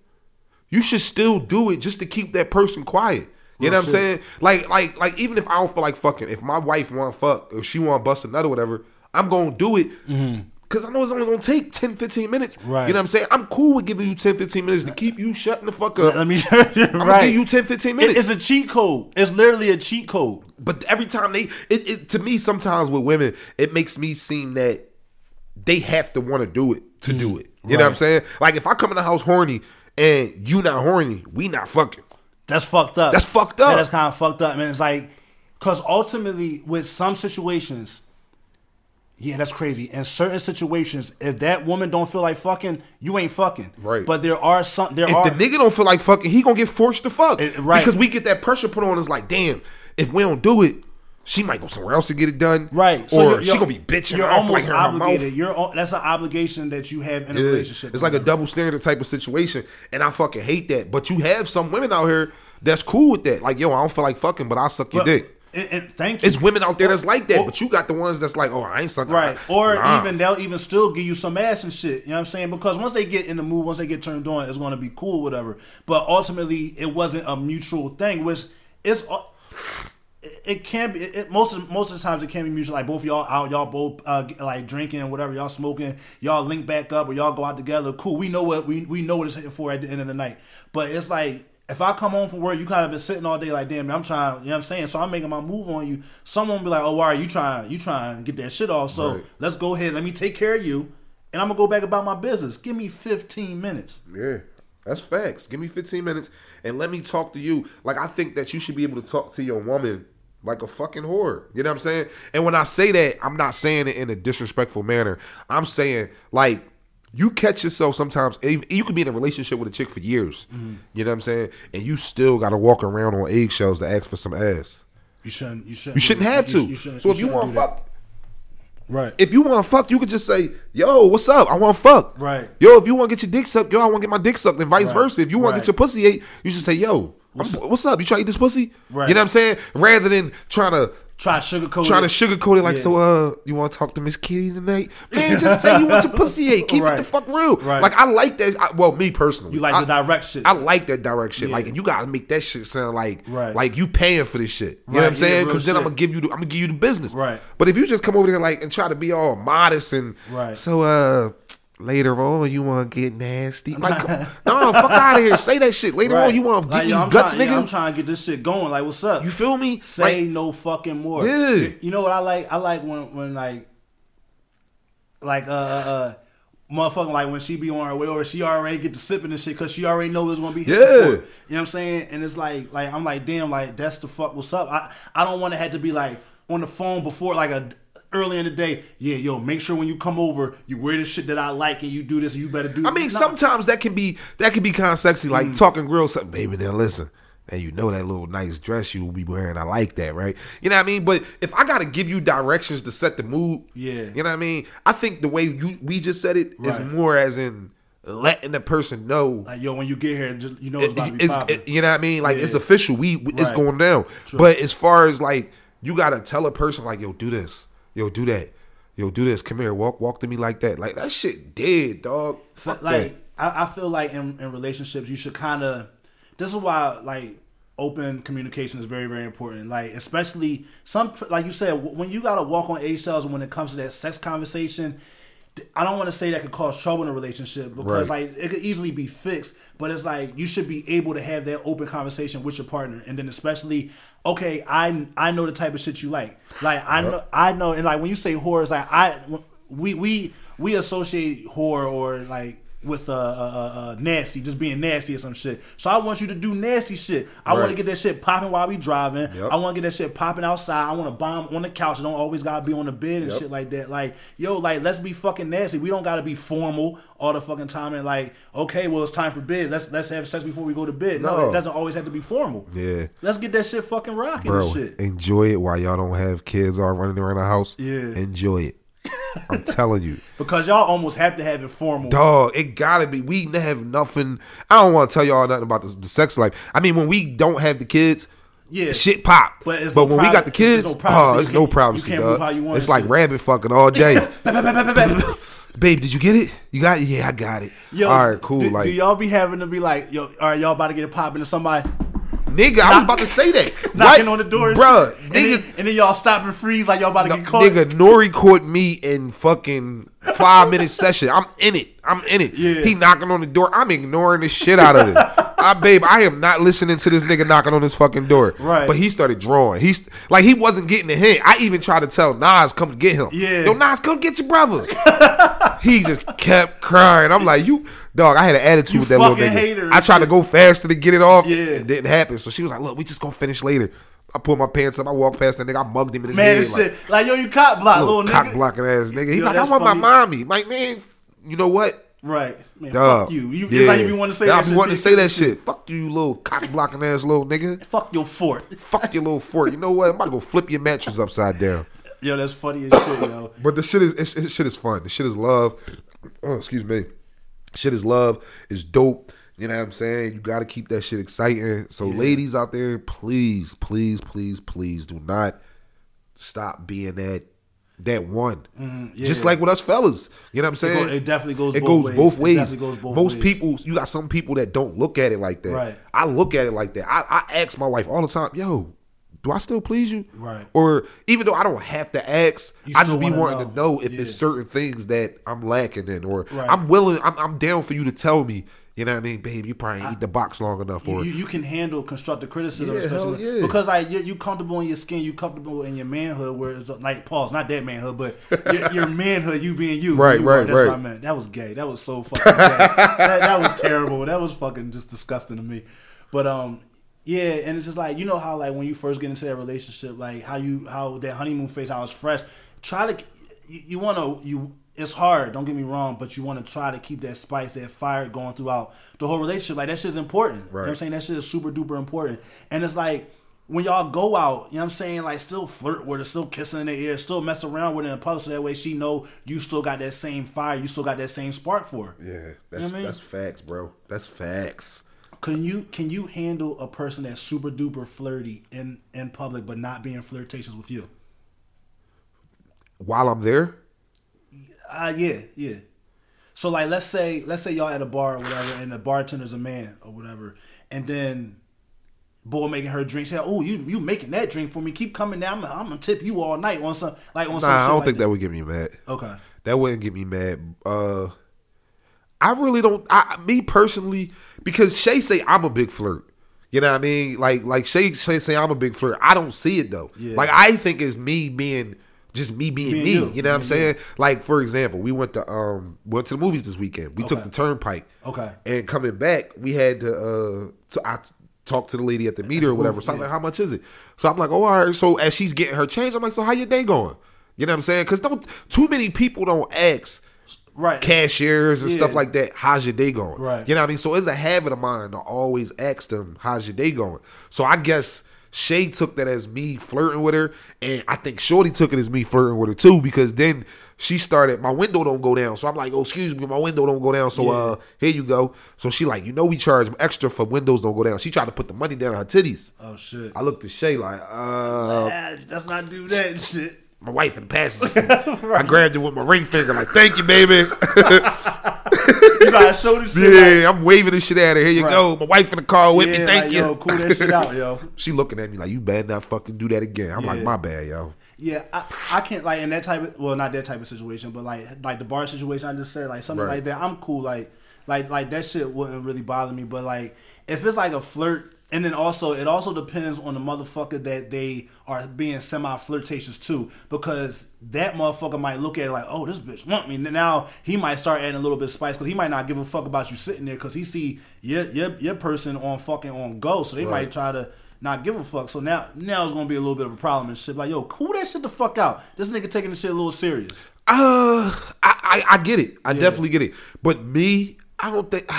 you should still do it just to keep that person quiet. You Real know what I'm saying? Like, like, like, even if I don't feel like fucking, if my wife want fuck, if she want bust a nut or whatever, I'm gonna do it. Cause I know it's only gonna take 10, 15 minutes. Mm-hmm. Right. You know what I'm saying? I'm cool with giving you 10, 15 minutes to keep you shutting the fuck up. Let me. I'm right. gonna give you 10, 15 It- minutes. it's a cheat code. It's literally a cheat code. But every time they, it, it to me sometimes with women, it makes me seem that they have to want to do it to do it. You know what I'm saying? Like if I come in the house horny and you not horny, we not fucking. That's fucked up. That's fucked up. That's kind of fucked up, man. It's like, because ultimately, with some situations, yeah, that's crazy. In certain situations, if that woman don't feel like fucking, you ain't fucking. Right. But there are some. There If are. the nigga don't feel like fucking, he gonna get forced to fuck. Eh, right. Because we get that pressure put on us like, damn, if we don't do it, she might go somewhere else to get it done. Right, or you're- she you're- gonna be bitching. You're like almost her obligated. You're that's an obligation that you have in a relationship. It's like a double standard type of situation, and I fucking hate that. But you have some women out here that's cool with that. Like, yo, I don't feel like fucking, but I'll suck your dick. And, and thank you. It's women out there that's like that, Or- but you got the ones that's like, oh, I ain't sucking. Right. Or Nah. even they'll even still give you some ass and shit. You know what I'm saying? Because once they get in the mood, once they get turned on, it's gonna be cool, whatever. But ultimately it wasn't a mutual thing, which is uh, it, it can be it, most of most of the times it can be mutual. Like both y'all out, y'all both uh, like drinking, whatever, y'all smoking, y'all link back up or y'all go out together. Cool. We know what we we know what it's hitting for at the end of the night. But it's like if I come home from work, you kind of been sitting all day like, damn, man, I'm trying, you know what I'm saying? So I'm making my move on you. Someone be like, oh, why are you trying, you trying to get that shit off. So Right. let's go ahead, let me take care of you, and I'm gonna go back about my business. Give me 15 minutes. Yeah. That's facts. Give me 15 minutes and let me talk to you. Like I think that you should be able to talk to your woman like a fucking whore. You know what I'm saying? And when I say that, I'm not saying it in a disrespectful manner. I'm saying like you catch yourself sometimes. You could be in a relationship with a chick for years. Mm-hmm. You know what I'm saying? And you still got to walk around on eggshells to ask for some ass. You shouldn't. You shouldn't. You shouldn't have to. You shouldn't- so if you shouldn't want fuck, right? if you want to fuck, you could just say, "Yo, what's up? I want to fuck." Right. Yo, if you want to get your dick sucked, yo, I want to get my dick sucked, and vice Right. versa. If you want to get your pussy ate, you should say, "Yo, what's, what's up? You try to eat this pussy?" Right. You know what I'm saying? Rather than trying to Try to sugarcoat. trying to it. sugarcoat it like, Yeah. so uh, you want to talk to Miss Kitty tonight? Man, just say you want your pussy ate. Keep it the fuck real. Right. Like I like that. I, well, me personally, You like I, the direct shit. I like that direct shit. Yeah. Like, and you gotta make that shit sound like, Right. like you paying for this shit. You know what I'm saying? Because then I'm gonna give you, the, I'm gonna give you the business. Right. But if you just come over there like and try to be all modest and, Right. So uh. Later on, you want to get nasty? Like, no, fuck out of here. Say that shit. Later Right. on, you want to get Like, these I'm guts, trying, nigga. yeah, I'm trying to get this shit going. Like, what's up? you feel me? Say Like, no fucking more. Yeah. You- know what I like? I like when when like like uh uh. uh Motherfucking like when she be on her way over, she already get to sipping and shit because she already know it's gonna be Yeah. before. You know what I'm saying? And it's like like I'm like damn like that's the fuck what's up. I I don't want to have to be like on the phone before like a early in the day. Yeah, yo, make sure when you come over you wear the shit that I like and you do this and you better do. I mean, sometimes that can be that can be kind of sexy, like Mm. talking grill something, baby. then listen, and you know that little nice dress you will be wearing. I like that, right? You know what I mean? But if I gotta give you directions to set the mood, Yeah. you know what I mean? I think the way you we just said it is Right. more as in letting the person know. like yo when you get here, just, you know it's about to be It's, it- you know what I mean? Like it's official. We it's Right. going down. But as far as like you gotta tell a person like, yo, do this, yo, do that, yo, do this. Come here, walk, walk to me like that. Like that shit dead, dog. So, Fuck like. I, I feel like in, in relationships you should kind of this is why like open communication is very very important like especially some like you said when you gotta walk on eggshells when it comes to that sex conversation I don't want to say that could cause trouble in a relationship because Right. like it could easily be fixed, but it's like you should be able to have that open conversation with your partner, and then especially, okay, I I know the type of shit you like, like I know I know, and like when you say horror, it's like I we we we associate horror or like with uh, uh, uh, nasty, just being nasty or some shit. So I want you to do nasty shit. I want to get that shit popping while we driving. Yep. I want to get that shit popping outside. I want to bomb on the couch. Don't always gotta be on the bed and Yep. shit like that. Like yo, like let's be fucking nasty. We don't gotta be formal all the fucking time and like okay, well it's time for bed. Let's let's have sex before we go to bed. No, No. it doesn't always have to be formal. Yeah. Let's get that shit fucking rocking Bro, and shit. enjoy it while y'all don't have kids all running around the house. Yeah. Enjoy it. I'm telling you. Because y'all almost have to have it formal. Dog, it gotta be. We have nothing. I don't want to tell y'all nothing about the, the sex life. I mean, when we don't have the kids, Yeah. shit pop. But but no when we got the kids, no privacy. oh, it's no privacy, you can't dog. move how you want it's like rabbit fucking all day. Babe, did you get it? You got it? Yeah, I got it. Yo, all right, cool. Do, like, do y'all be having to be like, yo, all right, y'all about to get it popping and somebody nigga, I was about to say that. knocking on the door, bruh. and, Nigga, then, and then y'all stop and freeze like y'all about to No, get caught. nigga, Nori caught me in fucking five minute session. I'm in it. I'm in it. Yeah. He knocking on the door. I'm ignoring the shit out of it. I babe, I am not listening to this nigga knocking on his fucking door. Right. But he started drawing. He's like he wasn't getting the hint. I even tried to tell Nas come get him. Yeah. Yo, Nas, come get your brother. he just kept crying. I'm like, you dog, I had an attitude You with that little nigga. hater I tried to go faster to get it off. Yeah. It didn't happen. So she was like, look, we just gonna finish later. I pulled my pants up. I walked past that nigga. I mugged him in his Man, head. this like, shit. Like, yo, you cop block, little, little, cock blocking ass nigga. He Yo, like, I want funny. my mommy. Like, man, you know what? Right. Man, fuck you. you Yeah. It's like you want to say Yeah, that I be shit. wanting to say that shit. Fuck you, you little cock blocking ass little nigga. Fuck your fort. Fuck your little fort. You know what? I'm about to go flip your mattress upside down. Yo, that's funny as shit, yo. But the shit is it's, it's, shit is fun. The shit is love. Oh, excuse me. Shit is love. It's dope. You know what I'm saying? You got to keep that shit exciting. So, ladies out there, please, please, please, please do not stop being that that one. Mm-hmm. Just yeah. like with us fellas. You know what I'm saying? go- it definitely goes It both goes ways. both It ways. goes both Most ways. people, you got some people that don't look at it like that. Right. I look at it like that. I, I ask my wife all the time, yo, do I still please you? Right. Or even though I don't have to ask, You I just be wanting to know. know if Yeah. there's certain things that I'm lacking in, or Right. I'm willing, I'm, I'm down for you to tell me You know what I mean, babe? You probably ain't eat the box long enough, for you, you can handle constructive criticism, Yeah, especially yeah. because like you're, you comfortable in your skin, you comfortable in your manhood. Where it's like pause, not that manhood, but your, your manhood, you being you. Right, You right, are, that's what right. I meant. That was gay. That was so fucking gay. that, that was terrible. That was fucking just disgusting to me. But um, yeah, and it's just like you know how like when you first get into that relationship, like how you how that honeymoon phase, how it's fresh. Try to you, you want to you. It's hard, don't get me wrong, but you want to try to keep that spice, that fire going throughout the whole relationship. Like that shit's important. You know what I'm saying? That shit is super duper important. And it's like when y'all go out, you know what I'm saying? Like still flirt with her, still kissing in the ear, still mess around with her in public so that way she know you still got that same fire, you still got that same spark for her. yeah, that's what I mean? that's facts, bro. That's facts. Can you can you handle a person that's super duper flirty in in public but not being flirtatious with you? While I'm there, Uh yeah, yeah. So like let's say let's say y'all at a bar or whatever and the bartender's a man or whatever, and then boy making her drink, say, Oh, you you making that drink for me, keep coming down, I'm, I'm gonna tip you all night on some like on some nah, I don't like think that. would get me mad. Okay. That wouldn't get me mad. Uh, I really don't. I me personally, because Shay say I'm a big flirt. You know what I mean? Like like Shay say say I'm a big flirt. I don't see it though. Yeah. Like I think it's me being just me being Being me. you. You, know what I'm Being you. saying? Like for example, we went to um went to the movies this weekend. We took the turnpike. Okay. And coming back, we had to uh to, I talked to the lady at the meter or whatever. So I was yeah. like, how much is it? So I'm like, oh, all right. So as she's getting her change, I'm like, so how your day going? You know what I'm saying? Because don't too many people don't ask Right. cashiers and stuff like that, how's your day going? Right. You know what I mean? So it's a habit of mine to always ask them, how's your day going? So I guess Shay took that as me flirting with her, and I think Shorty took it as me flirting with her too, because then she started, my window don't go down. So I'm like, oh, excuse me, my window don't go down. So Yeah. uh, here you go. So she like, you know we charge extra for windows don't go down. She tried to put the money down on her titties. Oh shit. I looked at Shay like, uh, let's not do that shit. My wife in the passenger seat. I grabbed it with my ring finger, like, thank you, baby. You gotta show this shit. like- Yeah, I'm waving this shit at her. Here you Right. go. My wife in the car with yeah, me. Thank like, you. Yo, cool that shit out, yo. she looking at me like, you better not fucking do that again. I'm like, my bad, yo. Yeah, I, I can't like in that type of well, not that type of situation, but like like the bar situation I just said, like something Right. like that. I'm cool, like like like that shit wouldn't really bother me. But like if it's like a flirt, and then also it also depends on the motherfucker that they are being semi flirtatious to, because that motherfucker might look at it like, oh, this bitch want me. Now he might start adding a little bit of spice because he might not give a fuck about you sitting there because he see your your your person on fucking on go, so they Right. might try to not give a fuck. So now now it's gonna be a little bit of a problem and shit. Like, yo, cool that shit the fuck out. This nigga taking the shit a little serious. Uh, I, I, I get it. I definitely get it. But me, I don't think,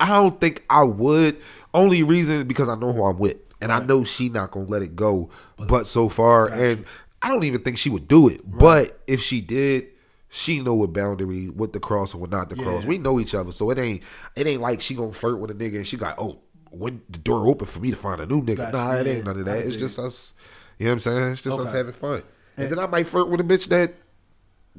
I don't think I would. Only reason is because I know who I'm with. And I know she not to let it go but so far. And I don't even think she would do it. But if she did, she know what boundary, what the cross and what not the cross. We know each other. So it ain't, it ain't like she to flirt with a nigga and she got, oh, when the door open for me to find a new nigga. Gotcha. Nah, it Yeah, ain't none of I that. It's just us, you know what I'm saying? It's just us having fun. And then I might flirt with a bitch that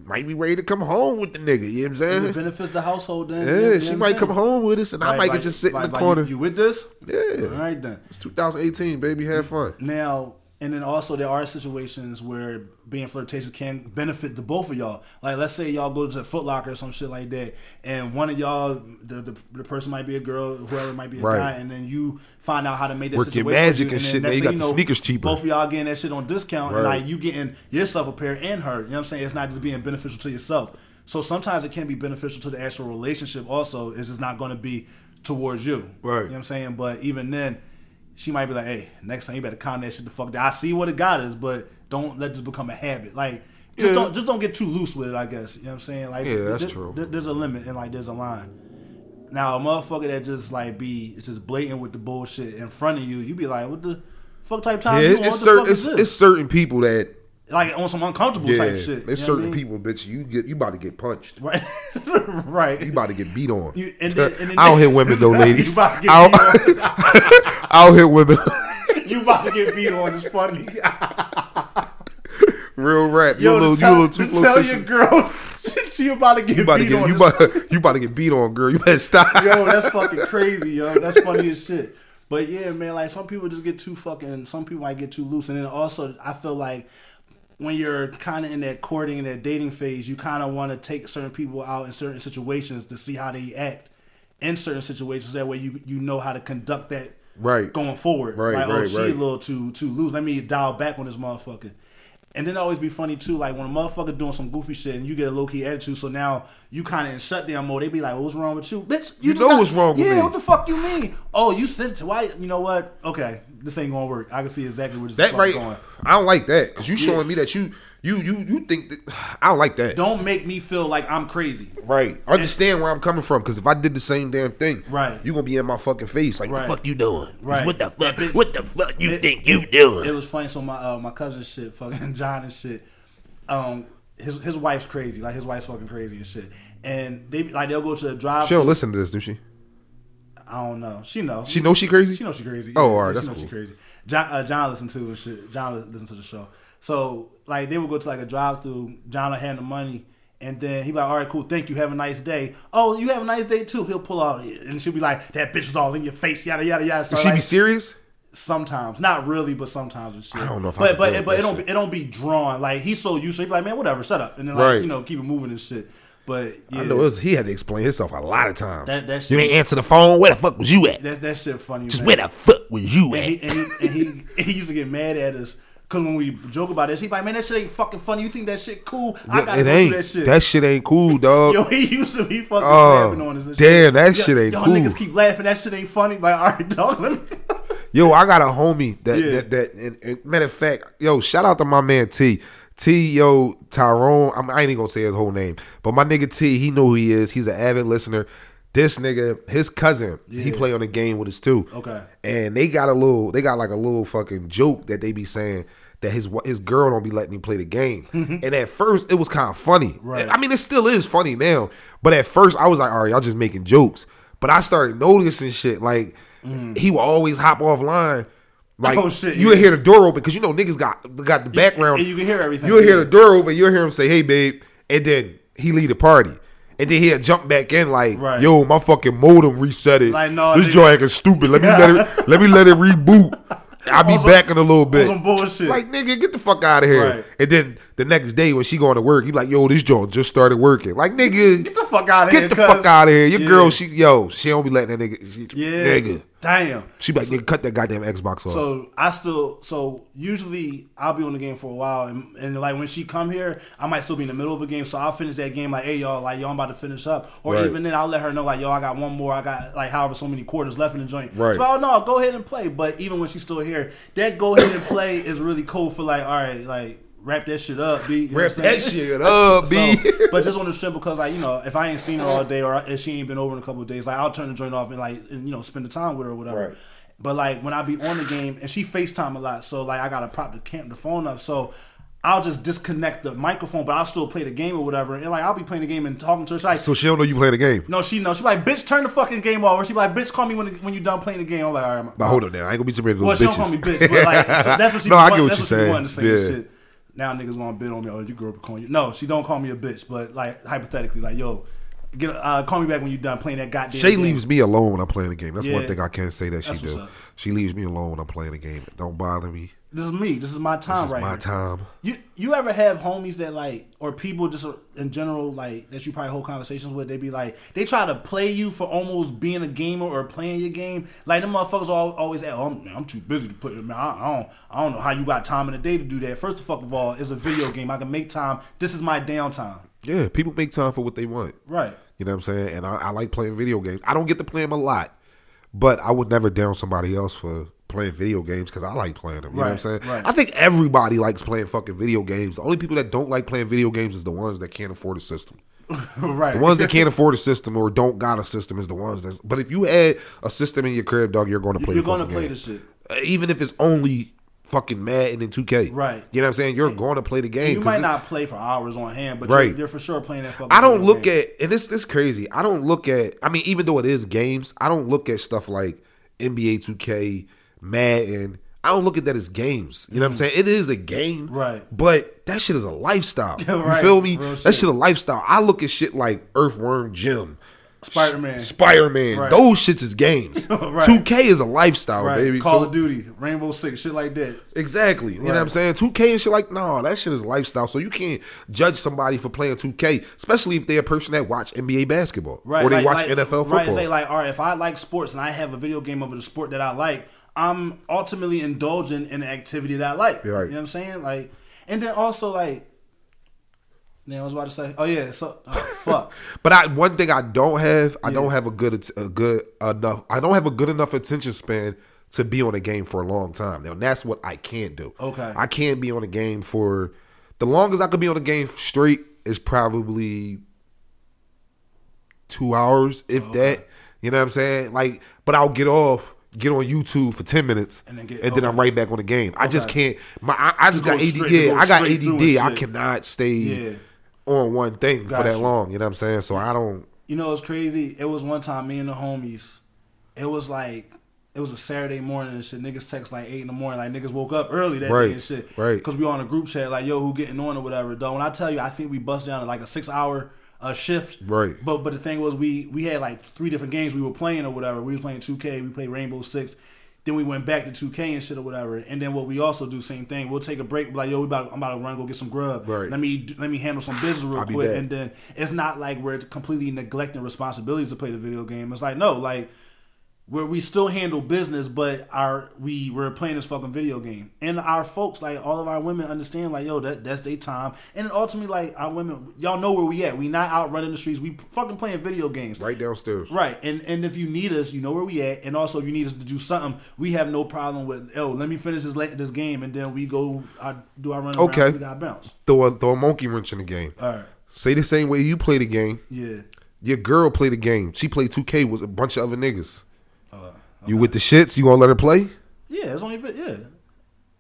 might be ready to come home with the nigga. You know what I'm It saying? benefits the household then. Yeah, you know she might saying? come home with us, and I might like- just sit like- in the like, corner. You, you with this? Yeah. All right then. it's 2018, baby. Have fun. Now, and then also there are situations where being flirtatious can benefit the both of y'all. Like let's say y'all go to Foot Locker or some shit like that, and one of y'all, the, the, the person might be a girl, whoever might be a Right. guy, and then you find out how to make that Work your situation. magic you, and then shit, next now you got the sneakers cheaper. Both of y'all getting that shit on discount, and like you getting yourself a pair and her. You know what I'm saying? It's not just being beneficial to yourself. So sometimes it can be beneficial to the actual relationship. Also, it's just not going to be towards you. Right. You know what I'm saying? But even then, she might be like, "Hey, next time you better calm that shit the fuck down." I see what it got is, but don't let this become a habit. Like, just Yeah. don't just don't get too loose with it. I guess you know what I'm saying. Like, Yeah, that's true. there- there's a limit and like there's a line. Now, a motherfucker that just like be it's just blatant with the bullshit in front of you, you be like, "What the fuck type time Yeah, you it's, on? it's the certain fuck it's, is this?" it's certain people that like on some uncomfortable yeah, type shit. know certain I mean? people, bitch. You get you about to get punched. right? right. You about to get beat on. You- and then- and then- I don't hit women though, ladies. You about to get I don't, I don't hit women. you about to get beat on? It's funny. Real rap. You a little, to you a little too to tell your girl she about to get You about to beat get on. you about, you about to get beat on, girl. You better stop. yo, that's fucking crazy, yo. That's funny as shit. But yeah, man, like some people just get too fucking. Some people might get too loose, and then also I feel like when you're kind of in that courting and that dating phase, you kind of want to take certain people out in certain situations to see how they act. in certain situations. That way, you you know how to conduct that Right. going forward. Right, like, oh, right, she right. a little too too loose. Let me dial back on this motherfucker. And then always be funny too, like when a motherfucker doing some goofy shit and you get a low key attitude, so now you kind of in shutdown mode. They be like, "What's wrong with you, bitch? You just know what's wrong with me? yeah, what the fuck you mean? Oh, you sensitive? Why? You know what? Okay, this ain't gonna work. I can see exactly where this That is right, going. I don't like that because you Yeah. showing me that you you you you think that I don't like that. Don't make me feel like I'm crazy. Right, understand where I'm coming from because if I did the same damn thing, Right. you gonna be in my fucking face like, Right. what the fuck you doing? Right. What the fuck? Bitch. What the fuck you It- think you doing? It was funny. So my uh, my cousin shit, fucking John and shit. Um, his his wife's crazy. Like his wife's fucking crazy and shit. And they like they'll go to the drive. she don't listen to this, do she? I don't know. She know. She know she crazy. She knows she crazy. Oh, all right, she that's knows cool. she crazy. John, uh, John listened to shit. John li- listened to the show. So like they would go to like a drive through. John will hand the money, and then he be like, "All right, cool, thank you, have a nice day." Oh, you have a nice day too. He'll pull out, and she'll be like, "That bitch was all in your face, yada yada yada." So she like, be serious? sometimes, not really, but sometimes and shit. I don't know if but it, but it don't shit. it don't be drawn. Like he's so used to, it, he be like, "Man, whatever, shut up," and then like Right. you know keep it moving and shit. But yeah, I know it was, he had to explain himself a lot of times. That- that you shit- ain't answer the phone. Where the fuck was you at? that that shit funny. Just man. where the fuck was you and at? he, and he, and he, he used to get mad at us because when we joke about this, he like, man, that shit ain't fucking funny. You think that shit cool? I gotta it ain't. do that shit. That shit ain't cool, dog. Yo, he used to be fucking Oh, snapping on us. And damn, that Yo- shit ain't y'all niggas keep laughing. That shit ain't funny. Like, all right, dog. Let me. Yo, I got a homie that Yeah. that, that and, and matter of fact, yo, shout out to my man T. T, yo, Tyrone. I'm, I ain't even gonna say his whole name, but my nigga T, he know who he is. He's an avid listener. This nigga, his cousin, he play on the game with us too. Okay. and they got a little, they got like a little fucking joke that they be saying that his his girl don't be letting him play the game. Mm-hmm. and at first, it was kind of funny. Right. I mean, it still is funny now, but at first, I was like, all right, y'all just making jokes. But I started noticing shit like mm-hmm. he would always hop offline. Like. Oh, shit, you yeah. hear the door open because you know niggas got got the background. and you can hear everything, You'll hear the door open. You'll hear him say, "Hey, babe," and then he leave the party, and then he'll jump back in like, Right. "Yo, my fucking modem reset it. Like, no, this joint acting stupid. Let me let it. let me let it reboot. I'll be some- back in a little bit. on some bullshit. Like nigga, get the fuck out of here. Right. And then the next day when she going to work, he like, "Yo, this joint just started working." Like nigga, Get the fuck out of get here. the cuz. fuck out of here. Your Yeah. girl, she yo, she don't be letting that nigga. She, Yeah. nigga. Damn. She like, nigga, cut that goddamn Xbox off. So I still so usually I'll be on the game for a while and, and like when she come here I might still be in the middle of a game so I'll finish that game like hey y'all like y'all I'm about to finish up or Right. even then I'll let her know like yo I got one more I got like however so many quarters left in the joint Right. so oh no go ahead and play but even when she's still here that go ahead and play is really cool for like all right like wrap that shit up B You know Wrap that shit up, B. So, but just on the strip because like you know if I ain't seen her all day or if she ain't been over in a couple of days like I'll turn the joint off and like and, you know spend the time with her or whatever Right. but like when I be on the game and she FaceTime a lot, so like I gotta prop the camp the phone up. So I'll just disconnect the microphone, but I'll still play the game or whatever. And like I'll be playing the game and talking to her. She's like, So she don't know you play the game. no, she knows. She like, bitch, turn the fucking game off. Or she like, bitch, call me when when you done playing the game. I'm like, all right, But hold on now, I ain't gonna be too many of well, those she bitches. don't call me bitch, but like so that's what she. no, I get what you're saying. yeah. Now niggas want to bid on me. Oh, you grew up calling you. No, she don't call me a bitch, but like hypothetically, like yo, get uh, call me back when you done playing that goddamn. Shay game. leaves me alone when I'm playing the game. That's one thing I can't say that she That's what's do. She leaves me alone when I'm playing the game. Don't bother me. This is me. This is my time This is right my here. time. You you ever have homies that like or people just in general like that you probably hold conversations with? They be like they try to play you for almost being a gamer or playing your game. Like them motherfuckers al- always at, oh, I'm, I'm too busy to put. Man, I, I don't I don't know how you got time in the day to do that. First of fuck of all, it's a video game. I can make time. This is my downtime. Yeah, people make time for what they want. Right. You know what I'm saying? And I, I like playing video games. I don't get to play them a lot, but I would never down somebody else for playing video games because I like playing them. You know what I'm saying? right. I think everybody likes playing fucking video games. The only people that don't like playing video games is the ones that can't afford a system. right. The ones that can't afford a system or don't got a system is the ones that's. But if you had a system in your crib, dog, you're going to play. You're gonna play game. the shit. Uh, even if it's only fucking Madden and 2K. Right. You know what I'm saying? You're going to play the game. You might not play for hours on hand, but Right. you're, you're for sure playing that fucking. I don't look game. at and this this crazy. I don't look at. I mean, even though it is games, I don't look at stuff like NBA 2K, Madden. I don't look at that as games. You know what I'm saying? It is a game, Mm. Right. But that shit is a lifestyle. Right. You feel me? Real That shit. shit a lifestyle. I look at shit like Earthworm Jim, Spider-Man. Spider Man. Right. Those shits is games. Right. 2K is a lifestyle, right. baby. Call So- of Duty, Rainbow Six, shit like that. Exactly. You know what I'm saying? 2K and shit like, no, that shit is lifestyle. So you can't judge somebody for playing 2K, especially if they're a person that watch NBA basketball Right. or they like- watch like- NFL football. Right. Say like, all right, if I like sports and I have a video game of the sport that I like, I'm ultimately indulging in the activity that I like. Right. You know what I'm saying? Like, and then also like, man, I was about to say, oh yeah, so oh, fuck. But I one thing I don't have, I don't have a good a good enough. I don't have a good enough attention span to be on a game for a long time. Now that's what I can't do. Okay. I can't be on a game for the longest I could be on a game straight is probably two hours, if that. You know what I'm saying? Like, but I'll get off. Get on YouTube for ten minutes, And then get- and then I'm right back on the game. I just can't. My I, I just got ADD. Yeah, I got ADD. I cannot stay Yeah. on one thing for that Gotcha. long. You know what I'm saying? So I don't. You know it's crazy? It was one time me and the homies. It was like it was a Saturday morning and shit. Niggas text like eight in the morning. Like niggas woke up early that Right, day and shit. right. Because we on a group chat like yo who getting on or whatever. Though when I tell you, I think we bust down to like a six hour uh, shift. Right. But but the thing was we we had like three different games we were playing or whatever. We was playing two K. We played Rainbow Six. Then we went back to 2K and shit or whatever. And then what we also do, same thing. We'll take a break. Like, yo, we about, I'm about to run go get some grub. Right. Let me let me handle some business real quick. back. And then it's not like we're completely neglecting responsibilities to play the video game. It's like no, like where we still handle business, but our we we're playing this fucking video game, and our folks, like all of our women, understand like yo that that's their time, and then ultimately like our women, y'all know where we at. We not out running the streets. We fucking playing video games. Right downstairs. Right, and and if you need us, you know where we at, and also if you need us to do something, we have no problem with. Oh, let me finish this this game, and then we go. I do I run around, Okay. We got bounce. Throw a, throw a monkey wrench in the game. All right, Say the same way you play the game. yeah, Your girl played the game. She played 2K with a bunch of other niggas. You with the shits? You gonna let her play? yeah. It's only yeah.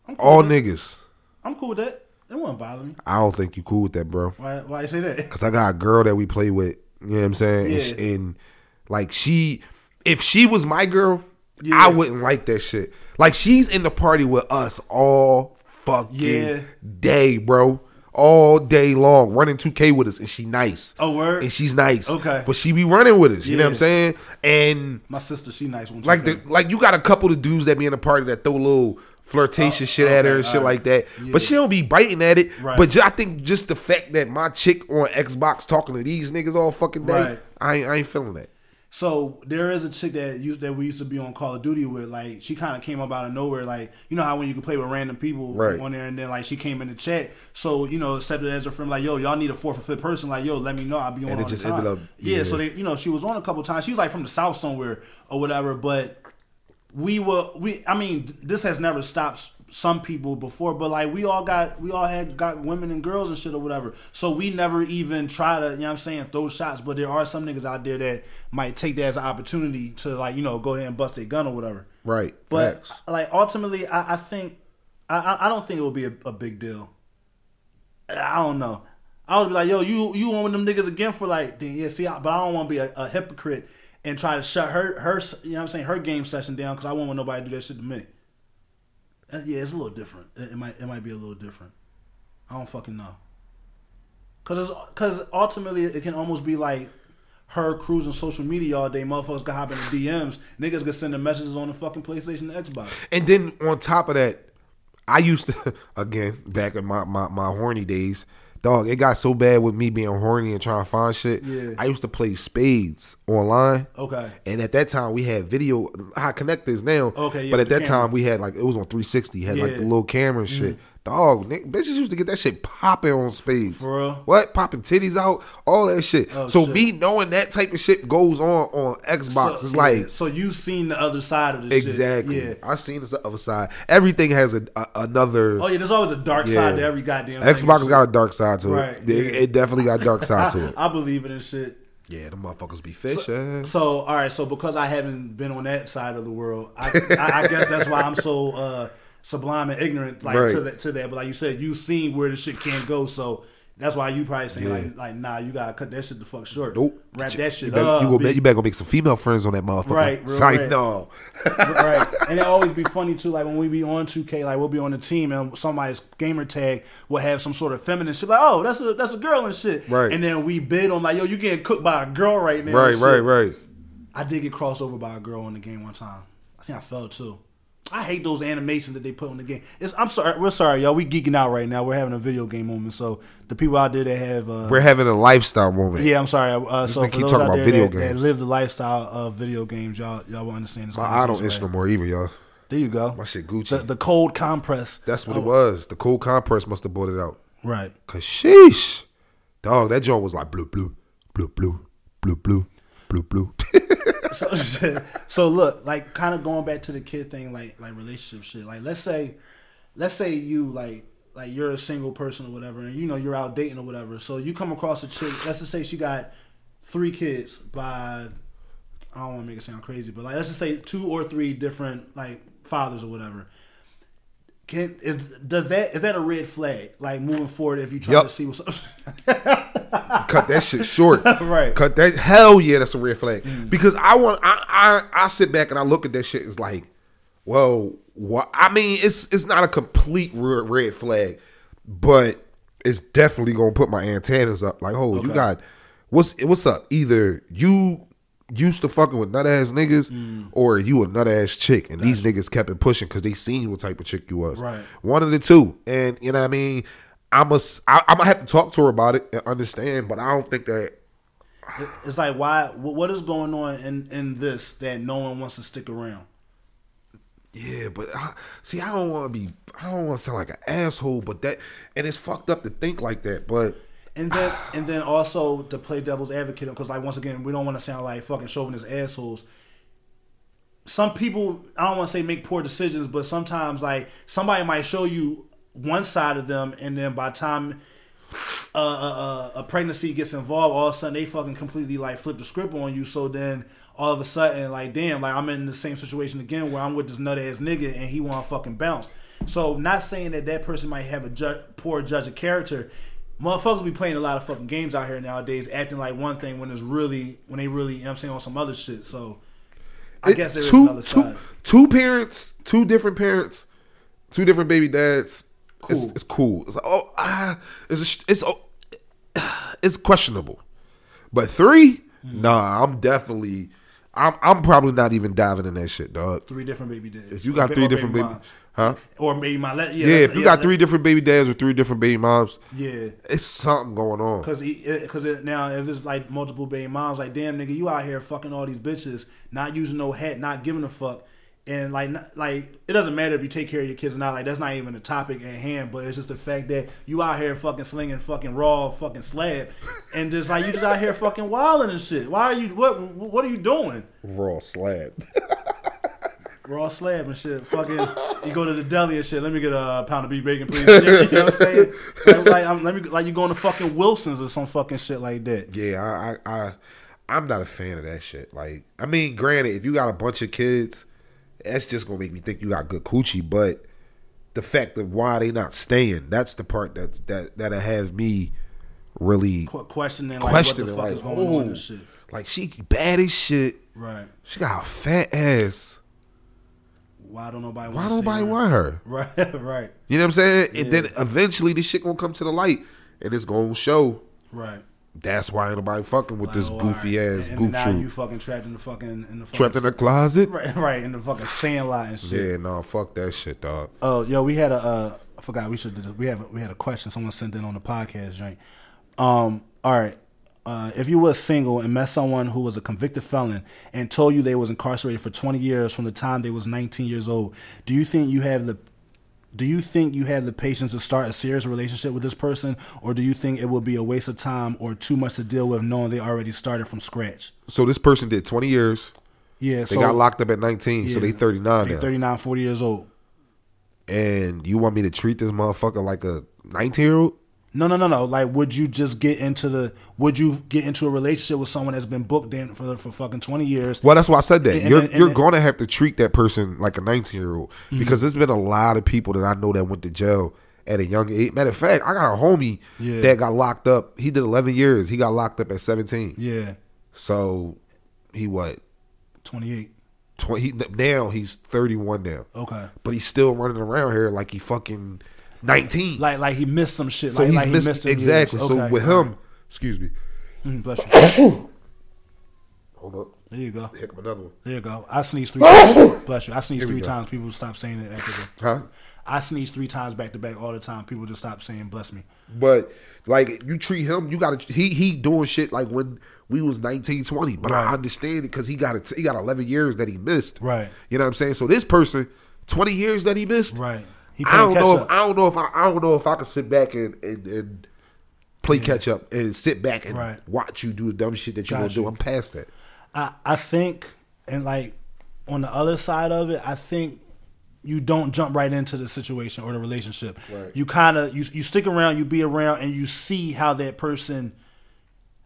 I'm cool All with that. niggas. I'm cool with that. It won't bother me. I don't think you cool with that, bro. Why? Why you say that? Cause I got a girl that we play with. You know what I'm saying? And, Yeah. and like she, if she was my girl, Yeah. I wouldn't like that shit. Like she's in the party with us all fucking Yeah. day, bro. All day long, running 2K with us, and she nice. Oh, word? And she's nice. Okay. But she be running with us. You know what I'm saying? And My sister, she nice like the like you got a couple of dudes that be in the party that throw a little flirtatious Oh, shit at her and shit alright. like that. Yeah. But she don't be biting at it. Right. But ju- I think just the fact that my chick on Xbox talking to these niggas all fucking day, Right. I ain't, I ain't feeling that. So there is a chick that used that we used to be on Call of Duty with. Like she kind of came up out of nowhere. Like you know how when you can play with random people Right. on there, and then like she came in the chat. So you know accepted as a friend. Like yo, y'all need a fourth or fifth person. Like yo, let me know. I'll be on. And it just ended up- yeah, yeah. So they you know she was on a couple times. She was like from the south somewhere or whatever. But we were we. I mean this has never stopped some people before, but like we all got we all had got women and girls and shit or whatever. So we never even try to, you know what I'm saying, throw shots, but there are some niggas out there that might take that as an opportunity to like, you know, go ahead and bust a gun or whatever. Right. But Facts. like ultimately I, I think I, I- don't think it will be a, a big deal. I don't know. I would be like, yo, you you want them niggas again for like, then yeah, see, I, but I don't want to be a, a hypocrite and try to shut her her you know what I'm saying her game session down because I won't want nobody to do that shit to me. Uh, yeah, it's a little different. It, it might it might be a little different. I don't fucking know. Cause cause ultimately it can almost be like her cruising social media all day. Motherfuckers can hop in the DMs. Niggas can send the messages on the fucking PlayStation and Xbox. And then on top of that, I used to again back in my, my, my horny days, dog. It got so bad with me being horny and trying to find shit. Yeah. I used to play spades online. Okay. And at that time we had video how Kinect is now. Okay, yeah, but at that camera. time we had like it was on 360, had like Yeah. Mm-hmm. the little camera and shit. Dog, ni- bitches used to get that shit popping on spades. For real? What? Popping titties out, all that shit. Oh, so shit. me knowing that type of shit goes on on Xbox So- is yeah, like so you've seen the other side of this Exactly. shit. Yeah. I've seen this other side. Everything has a, a another. Oh yeah, there's always a dark Yeah. side to every goddamn thing. Xbox got a dark side to Right, it. It, it definitely got a dark side to it. I believe it in shit. Yeah, the motherfuckers be fishing. So all right, so because I haven't been on that side of the world, I, I, I guess that's why I'm so uh, sublime and ignorant like Right. to that to that. But like you said, you've seen where the shit can't go, so That's why you probably saying Yeah. like, like, nah, you gotta cut that shit the fuck short. Nope. Wrap You- that shit you better, up. You, gonna, be- make- you better go make some female friends on that motherfucker. Right, real no. right. And it always be funny too, like when we be on 2K, like we'll be on the team and somebody's gamer tag will have some sort of feminine shit, like, oh, that's a that's a girl and shit. Right. And then we bid on like, yo, you getting cooked by a girl right now. Right, right, right. I did get crossed over by a girl in the game one time. I think I fell too. I hate those animations that they put in the game. It's, I'm sorry, we're sorry, y'all. We geeking out right now. We're having a video game moment. So the people out there that have, uh, We're having a lifestyle moment. yeah, I'm sorry. Uh, so keep those talking out about there video that, that games. live the lifestyle of video games, y'all y'all will understand this. My eye don't itch no more either, y'all. There you go. My shit Gucci. The, the cold compress. That's what Oh, it was. The cold compress must have brought it out. Right. Cause sheesh, dog, that joint was like blue, blue, blue, blue, blue, blue, blue, blue. so, so look, like kind of going back to the kid thing, like like relationship shit. Like let's say, let's say you like like you're a single person or whatever, and you know you're out dating or whatever. So you come across a chick. Let's just say she got three kids by I don't want to make it sound crazy, but like let's just say two or three different like fathers or whatever. Can is does that is that a red flag? Like moving forward, if you try Yup. to see what's up. Cut that shit short. Right. Cut that. Hell yeah, that's a red flag. Mm. Because I want. I, I I sit back and I look at that shit. It's like, well, what? I mean, it's it's not a complete re- red flag, but it's definitely gonna put my antennas up. Like, oh, you got what's what's up? Either you used to fucking with nut ass niggas, Mm. or you a nut ass chick, and these niggas kept it pushing because they seen what type of chick you was. Right. One of the two, and you know what I mean. I must. I, I'm gonna have to talk to her about it and understand, but I don't think that. It's like why? What is going on in in this that no one wants to stick around? Yeah, but I, see, I don't want to be. I don't want to sound like an asshole, but that and it's fucked up to think like that. But And then and then also to play devil's advocate because like once again we don't want to sound like fucking chauvinist assholes. Some people I don't want to say make poor decisions, but sometimes like somebody might show you one side of them, and then by the time uh, uh, uh, a pregnancy gets involved, all of a sudden they fucking completely like flip the script on you. So then all of a sudden, like, damn, like I'm in the same situation again where I'm with this nut ass nigga and he want to fucking bounce. So not saying that that person might have a ju- poor judge of character. Motherfuckers be playing a lot of fucking games out here nowadays, acting like one thing when it's really when they really, you know what I'm saying, on some other shit. So I it- guess there is two, another two, side. two parents, two different parents, two different baby dads. It's, Cool. it's cool. It's like, oh, ah, it's a, it's oh, it's questionable. But three, Hmm. nah, I'm definitely. I'm I'm probably not even diving in that shit, dog. Three different baby dads. If you got three different baby, moms. huh? or maybe my yeah, Yeah, if you got that- three different baby dads or three different baby moms, yeah. it's something going on. Cause, eh, cause it, now if it's like multiple baby moms, like damn nigga, you out here fucking all these bitches, not using no hat, not giving a fuck, and like, like it doesn't matter if you take care of your kids or not. Like that's not even a topic at hand, but it's just the fact that you out here fucking slinging fucking raw fucking slab, and just like you just out here fucking wilding and shit. Why are you what What are you doing? Raw slab. Raw slab and shit. Fucking, you go to the deli and shit. Let me get a pound of beef bacon, please. You know what I'm saying? Like, like, I'm, let me like you going to fucking Wilson's or some fucking shit like that. Yeah, I, I, I, I'm not a fan of that shit. Like, I mean, granted, if you got a bunch of kids, that's just gonna make me think you got good coochie. But the fact of why they not staying, that's the part that's that that has me really Qu- questioning like questioning. what the fuck Like, is going on and shit. like she bad as shit. Right. She got a fat ass. Why don't nobody? Why don't nobody want her? Right. Right. You know what I'm saying? And then eventually this shit gonna come to the light, and it's gonna show. Right. That's why ain't nobody fucking with this Like, goofy alright. ass and, goof and now troop. you fucking trapped in the fucking in the fucking, Trapped in the closet. right right in the fucking sandlot and shit. Yeah, no, fuck that shit, dog. Oh, yo, we had a. Uh, I forgot we should. Do. We have. A, we had a question someone sent in on the podcast, joint. Um. All right. Uh, if you were single and met someone who was a convicted felon and told you they was incarcerated for 20 years from the time they was 19 years old, do you think you have the do you think you have the patience to start a serious relationship with this person, or do you think it will be a waste of time or too much to deal with knowing they already started from scratch? So this person did 20 years. Yeah, They so got locked up at 19, so they 39 They now. 39, 40 years old. And you want me to treat this motherfucker like a 19 year old? No, no, no, no. Like, would you just get into the? Would you get into a relationship with someone that's been booked in for for fucking twenty years? Well, that's why I said that. And- you're and- and- you're going to have to treat that person like a 19 year old Mm-hmm. because there's been a lot of people that I know that went to jail at a young age. Matter of fact, I got a homie Yeah. that got locked up. He did 11 years. He got locked up at 17. Yeah, So he what? twenty eight. 20, he, now he's 31 now. Okay. But he's still running around here like he fucking 19. Like like he missed some shit. so like, he's like he missed exactly. years. So Okay. with him, excuse me. Mm, bless you. Hold up. There you go. Heck of another one. There you go. I sneezed three. times. Bless you. I sneezed we three go. times. People stop saying it after the. Huh? I sneeze three times back to back all the time. People just stop saying "bless me." But like you treat him, you got to he he doing shit like when we was 19, 20. But I understand it because he got it. He got eleven years that he missed. Right. You know what I'm saying? So this person, twenty years that he missed. Right. I don't know. If. I don't know if I, I don't know if I can sit back and and, and play catch up and sit back and Right. watch you do the dumb shit that you Got gonna do. I'm past that. I I think, and like on the other side of it, I think you don't jump right into the situation or the relationship. Right. You kind of you you stick around, you be around, and you see how that person.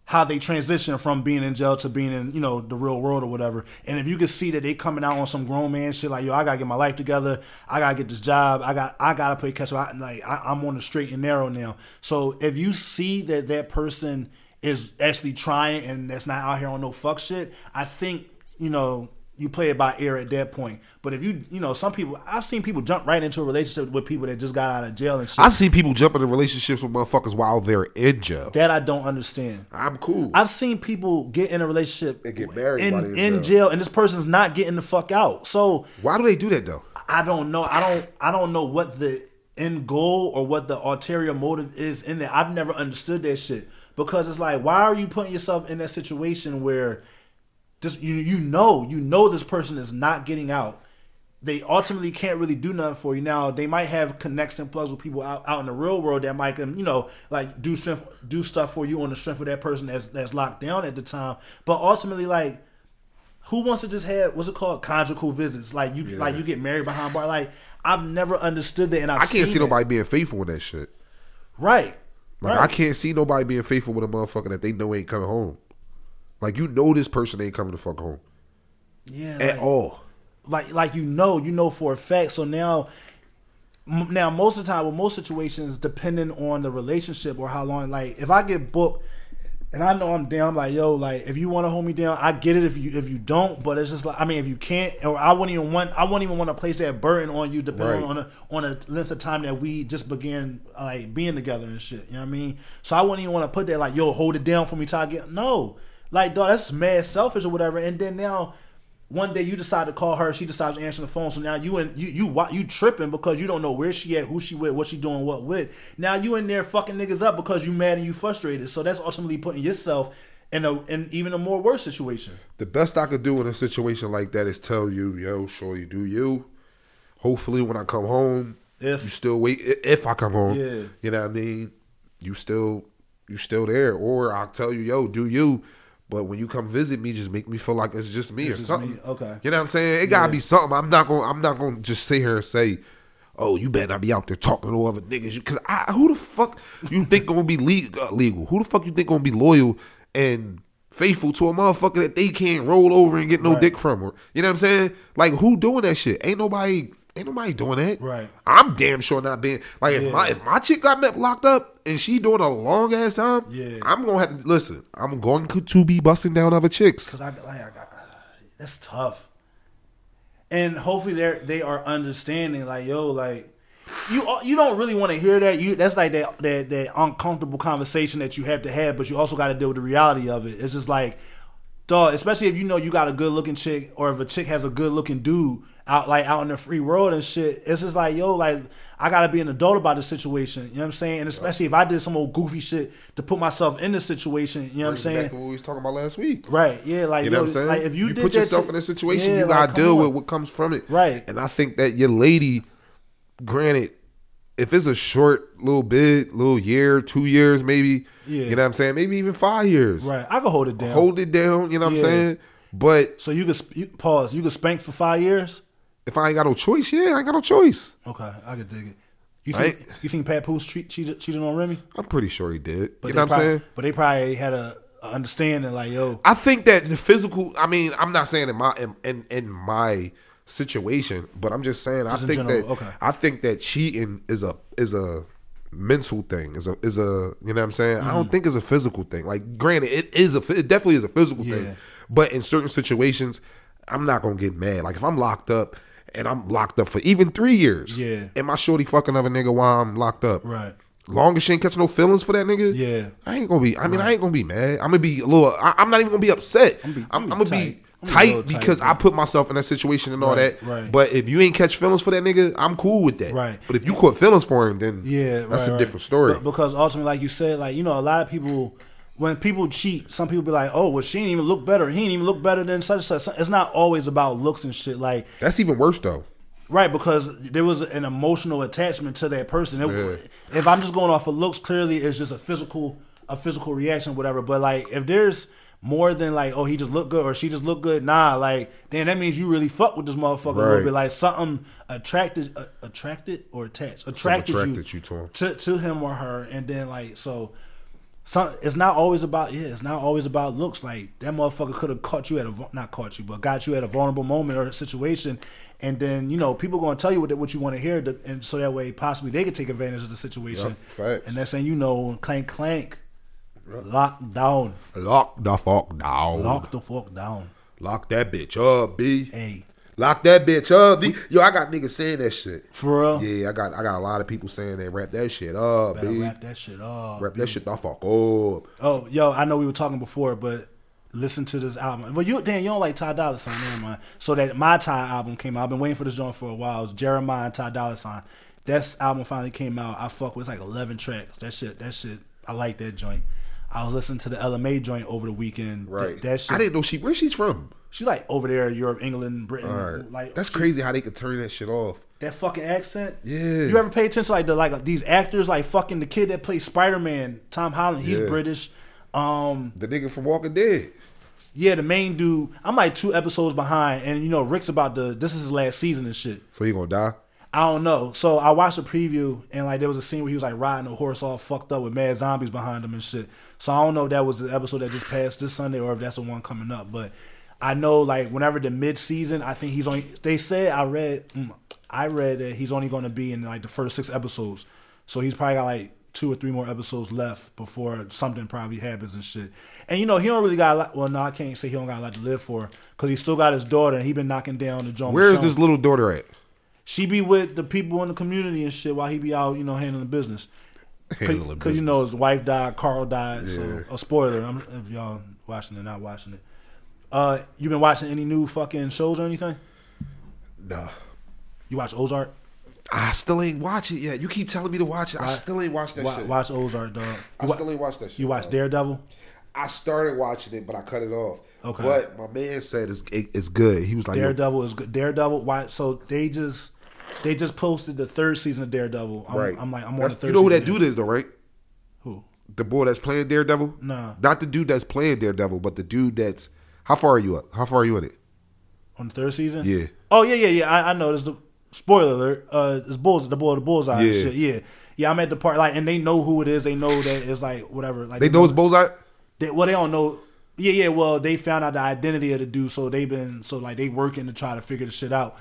How they transition from being in jail to being in, you know, the real world or whatever. And if you can see that they coming out on some grown man shit, like yo, I gotta get my life together, I gotta get this job, I got, I gotta play catch up. I, like I, I'm on the straight and narrow now. So if you see that that person is actually trying and that's not out here on no fuck shit, I think you know you play it by ear at that point. But if you, you know, some people, I've seen people jump right into a relationship with people that just got out of jail and shit. I see people jump into relationships with motherfuckers while they're in jail. that I don't understand. I'm cool. I've seen people get in a relationship And get married in, in jail. and this person's not getting the fuck out. So Why do they do that though? I don't know. I don't. I don't know what the end goal or what the ulterior motive is in there. I've never understood that shit because it's like, why are you putting yourself in that situation where just you you know you know this person is not getting out. They ultimately can't really do nothing for you. Now they might have connects and plugs with people out, out in the real world that might can you know like do strength do stuff for you on the strength of that person that's that's locked down at the time. But ultimately, like who wants to just have what's it called conjugal visits? Like you like you get married behind bar. Like I've never understood that, and I've I can't see seen it. nobody being faithful with that shit. Right. Like right. I can't see nobody being faithful with a motherfucker that they know ain't coming home. Like you know this person ain't coming to fuck home Yeah. at like- all. like like you know you know for a fact so now now most of the time with most situations depending on the relationship or how long like if i get booked and i know i'm down I'm like yo like if you want to hold me down i get it if you if you don't but it's just like i mean if you can't or i wouldn't even want i wouldn't even want to place that burden on you depending Right. on a on a length of time that we just began like being together and shit you know what i mean so i wouldn't even want to put that like yo hold it down for me till i get no like dog that's mad selfish or whatever and then now one day you decide to call her, she decides to answer the phone. So now you and you you you tripping because you don't know where she at, who she with, what she doing, what with. Now you in there fucking niggas up because you mad and you frustrated. So that's ultimately putting yourself in a in even a more worse situation. The best I could do in a situation like that is tell you, yo, sure you do you. Hopefully when I come home, If- you still wait if I come home. Yeah. You know what I mean? You still you still there. Or I'll tell you, yo, do you. But when you come visit me, just make me feel like it's just me It's or just something. me. Okay. You know what I'm saying? It gotta be something. I'm not gonna I'm not gonna just sit here and say, Oh, you better not be out there talking to all other niggas. Because I, who the fuck you think gonna be le- uh, legal? Who the fuck you think gonna be loyal and faithful to a motherfucker that they can't roll over and get no Right. dick from? Or you know what I'm saying? Like who doing that shit? Ain't nobody. Ain't nobody doing that. Right. I'm damn sure not being like if my if my chick got locked up and she doing a long ass time. Yeah. I'm gonna have to listen. I'm going to, be busting down other chicks. Cause I like I got that's tough. And hopefully they they are understanding like yo like you you don't really want to hear that you that's like that that that uncomfortable conversation that you have to have but you also got to deal with the reality of it. It's just like dog, especially if you know you got a good looking chick or if a chick has a good looking dude out like out in the free world and shit. It's just like yo like I got to be an adult about the situation. You know what I'm saying? And especially if I did some old goofy shit to put myself in this situation. You know what I'm saying? Back to what we was talking about last week. Right. Yeah. Like You know yo, what I'm saying? Like if you, did put yourself to- in a situation, Yeah, you gotta come deal on. with what comes from it. Right. And I think that your lady, granted, if it's a short little bit, little year, two years, maybe. Yeah. You know what I'm saying? Maybe even five years. Right. I can hold it down. Hold it down. You know what Yeah. I'm saying? But so you could sp- you, pause. You could spank for five years. If I ain't got no choice, yeah, I ain't got no choice. Okay, I could dig it. You Right. think you think Papoose cheat, cheated cheated on Remy? I'm pretty sure he did. But you know what I'm probably, saying? But they probably had a, a understanding like yo. I think that the physical. I mean, I'm not saying in my in in, in my situation, but I'm just saying Just I think general, that okay. I think that cheating is a is a mental thing. Is a is a you know what I'm saying. I don't mm. think it's a physical thing. Like, granted, it is a it definitely is a physical Yeah. thing. But in certain situations, I'm not gonna get mad. Like if I'm locked up and I'm locked up for even three years, Yeah. and my shorty fucking other nigga while I'm locked up, Right. Long as she ain't catch no feelings for that nigga, Yeah. I ain't gonna be. I mean, I ain't gonna be mad. I'm gonna be a little. I, I'm not even gonna be upset. I'm, be- I'm, I'm gonna be tight. Tight, be tight, because I put myself in that situation and all Right, that. right. But if you ain't catch feelings for that nigga, I'm cool with that. Right. But if you caught feelings for him, then Yeah, that's right, a right. different story. But- because ultimately, like you said, like you know, a lot of people, when people cheat, some people be like, "Oh, well, she didn't even look better. He didn't even look better than such and such." It's not always about looks and shit. Like that's even worse though. Right, because there was an emotional attachment to that person. It- Yeah. If I'm just going off of looks, clearly it's just a physical, a physical reaction, whatever. But like, if there's more than like, oh, he just looked good or she just looked good, nah, like, then that means you really fuck with this motherfucker a little bit. Like something attracted, uh, attracted or attached, attracted, attracted you, you to to to him or her, and then like so. Some, it's not always about yeah. It's not always about looks. Like that motherfucker could have caught you at a not caught you, but got you at a vulnerable moment or a situation, and then you know people going to tell you what what you want to hear, to, and so that way possibly they could take advantage of the situation. Facts. And that's saying you know clank clank, lock down, Lock the fuck down. lock the fuck down. Lock that bitch up, b. Hey, Lock that bitch up, b. Yo, I got niggas saying that shit. for real, Yeah, I got I got a lot of people saying that. Wrap that shit up, better b. wrap that shit up. Wrap that shit the fuck up. Oh, yo, I know we were talking before, but listen to this album. Well, you damn, you don't like Ty Dolla Sign, never mind. So that MihTy album came out. I've been waiting for this joint for a while. It's Jeremih and Ty Dolla Sign. That album finally came out. I fuck with it's like eleven tracks. That shit, that shit. I like that joint. I was listening to the Ella Mai joint over the weekend. Right. That, that shit. I didn't know she where she's from. She like over there, in Europe, England, Britain. All right. Like That's she- crazy how they could turn that shit off. That fucking accent. Yeah. You ever pay attention to like the like these actors like fucking the kid that plays Spider Man, Tom Holland. He's Yeah. British. Um, The nigga from Walking Dead. Yeah, the main dude. I'm like two episodes behind, and you know Rick's about to. This is his last season and shit. So he gonna die? I don't know. So I watched a preview, and like there was a scene where he was like riding a horse all fucked up with mad zombies behind him and shit. So I don't know if that was the episode that just passed this Sunday or if that's the one coming up. But I know like whenever the mid season, I think he's only. They said I read, mm, I read that he's only going to be in like the first six episodes. So he's probably got like two or three more episodes left before something probably happens and shit. And you know he don't really got a lot. Well, no, I can't say he don't got a lot to live for because he still got his daughter and he been knocking down the joint. Where is this little daughter at? She be with the people in the community and shit while he be out, you know, handling the business. Handling Because you know his wife died, Carl died. So a spoiler. I'm, if y'all watching it, not watching it. Uh, you been watching any new fucking shows or anything? Nah. You watch Ozark? I still ain't watch it yet. You keep telling me to watch it. I Wa- still ain't watched that Wa- shit. Watch Ozark, dog. I You, wa- still ain't watched that shit. you watch dog. Daredevil? I started watching it, but I cut it off. Okay. But my man said it's it, it's good. He was like, Daredevil is good. Daredevil. Why? So they just they just posted the third season of Daredevil. I'm, right. I'm like I'm on the third. You know who that dude is though, right? Who? The boy that's playing Daredevil. Nah. Not the dude that's playing Daredevil, but the dude that's. How far are you up? How far are you in it? On the third season? Yeah. Oh yeah, yeah, yeah. I, I know. This the spoiler alert. Uh, it's bulls, the boy, the bullseye. Yeah. shit. yeah, yeah. I'm at the part like, and they know who it is. They know that it's like whatever. Like They know it's Bullseye. They, well, they don't know. Yeah, yeah. Well, they found out the identity of the dude, so they've been so like they working to try to figure the shit out.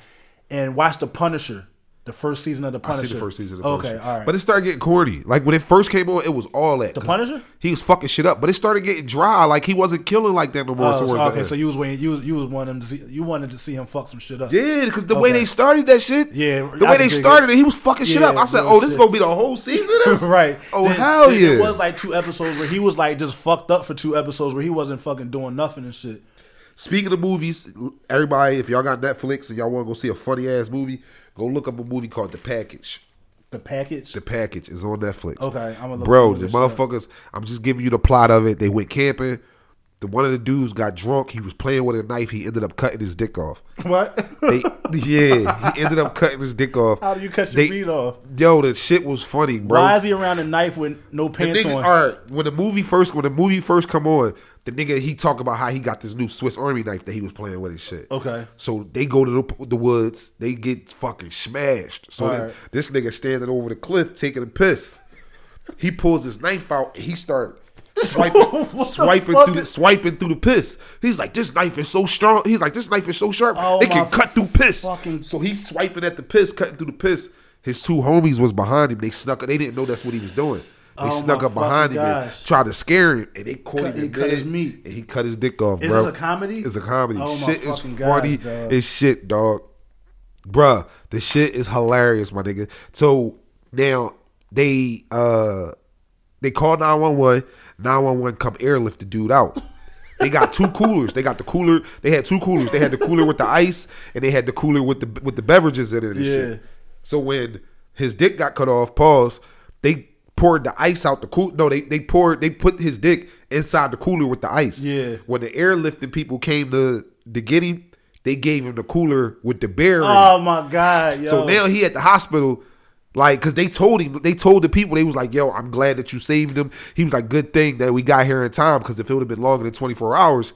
And watch the Punisher, the first season of the I Punisher. see the first season. Of the okay, Punisher. all right. But it started getting corny. Like when it first came on, it was all that. The Punisher? He was fucking shit up, but it started getting dry. Like he wasn't killing like that no more. Oh, so- okay, so you was waiting. You was you was wanting to see you wanted to see him fuck some shit up. Yeah, because the way they started that shit, Yeah, the I way they started it. he was fucking shit Yeah, up. I said, "Oh, this shit. gonna be the whole season." right. Oh Then- hell then yeah! It was like two episodes where he was like just fucked up for two episodes where he wasn't fucking doing nothing and shit. Speaking of movies, everybody, if y'all got Netflix and y'all want to go see a funny ass movie, go look up a movie called The Package. The package. The Package is on Netflix. Okay, I'ma look- bro. The motherfuckers. I'm just giving you the plot of it. They went camping. The one of the dudes got drunk. He was playing with a knife. He ended up cutting his dick off. what? They, yeah, he ended up cutting his dick off. How do you cut your They- feet off? Yo, the shit was funny, bro. Why is he around a knife with no pants nigga, on? all right, when the movie first when the movie first come on, the nigga he talk about how he got this new Swiss Army knife that he was playing with and shit. Okay. So they go to the, the woods, they get fucking smashed. So right. this nigga standing over the cliff taking a piss. He pulls his knife out and he start swiping, the swiping fuck through the swiping through the piss. He's like, this knife is so strong. He's like, this knife is so sharp. Oh, it can cut through piss. fucking- So he's swiping at the piss, cutting through the piss. his two homies was behind him. They snuck. They didn't know that's what he was doing. They Oh, snuck up behind him and tried to scare him, and they caught Cut- him. he cut his meat. and he cut his dick off, Is bro. this a comedy? It's a comedy. Oh, shit is funny. gosh, dog. It's shit, dog. Bruh, the shit is hilarious, my nigga. So now they uh they call 911. 911 come airlift the dude out. They got two coolers. They got the cooler. They had two coolers. They had the cooler with the ice, and they had the cooler with the with the beverages in it. And Yeah. shit. So when his dick got cut off, pause. Poured the ice out the cool. No, they they poured. They put his dick inside the cooler with the ice. Yeah. When the airlifting people came to to get him, they gave him the cooler with the bear. in it. Oh my god, yo. So now he at the hospital, like, cause they told him, they told the people, they was like, "Yo, I'm glad that you saved him." He was like, "Good thing that we got here in time, because if it would have been longer than 24 hours,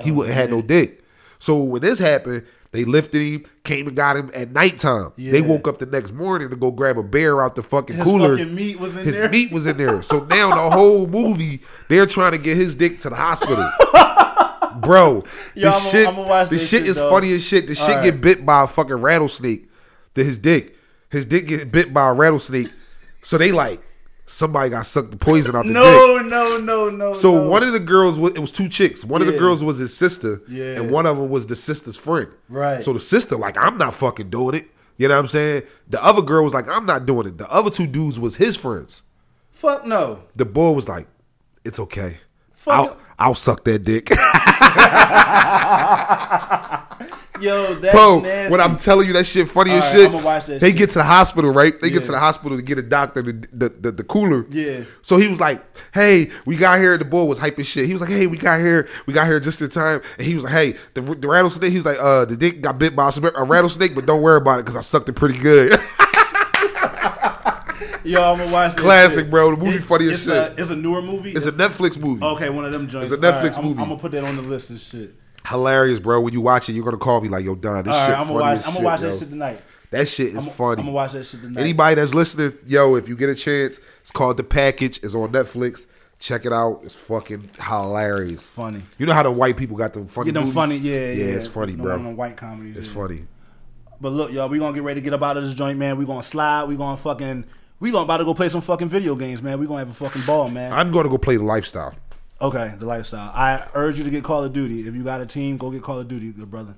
he oh, wouldn't have had no dick." So when this happened, they lifted him, came and got him at nighttime. They woke up the next morning to go grab a bear out the fucking His cooler. fucking meat was in his there? meat was in there. So now the whole movie, they're trying to get his dick to the hospital. Bro, Yo, the I'ma- shit, the this shit shit, is funny as shit. The shit Alright. get bit by a fucking rattlesnake. To his dick, his dick get bit by a rattlesnake. So they like somebody got sucked the poison out the dick. no, no, no, no. So no. one of the girls was it was two chicks. One of the girls was his sister, Yeah. and one of them was the sister's friend. Right. So the sister like, I'm not fucking doing it. You know what I'm saying? The other girl was like, I'm not doing it. The other two dudes was his friends. fuck no. The boy was like, It's okay. Fuck I'll. I'll suck that dick. Yo, that's Bro, nasty. when I'm telling you that shit funny as Alright, shit, that they shit. get to the hospital, right? They Yeah. get to the hospital to get a doctor, the, the, the, the cooler. Yeah. So he was like, hey, we got here. The boy was hyping shit. He was like, hey, we got here. We got here just in time. And he was like, hey, the, the rattlesnake, he was like, uh, the dick got bit by a, rattlesnake, but don't worry about it because I sucked it pretty good. Yo, I'm gonna watch Classic, shit. bro. The movie funny as it's shit. A, it's a newer movie. it's a Netflix movie. okay, one of them joints. It's a Netflix Alright, I'm- movie. I'm, gonna put that on the list and shit. Hilarious, bro. When you watch it, you're going to call me like, yo, Don, this All shit right, I'm funny gonna watch. I'm gonna watch yo. that shit tonight. That shit is I'm, funny. I'm gonna watch that shit tonight. Anybody that's listening, yo, if you get a chance, it's called The Package. It's on Netflix. Check it out. It's fucking hilarious. Funny. You know how the white people got the funny Get them movies? funny, yeah, yeah. Yeah, it's funny, No, bro. no, white comedies. It's yeah. funny. But look, y'all, we gonna get ready to get up out of this joint, man. We gonna slide. We gonna fucking. We gonna about to go play some fucking video games, man. We gonna have a fucking ball, man. I'm going to go play The Lifestyle. Okay, the lifestyle. I urge you to get Call of Duty. If you got a team, go get Call of Duty, good brother.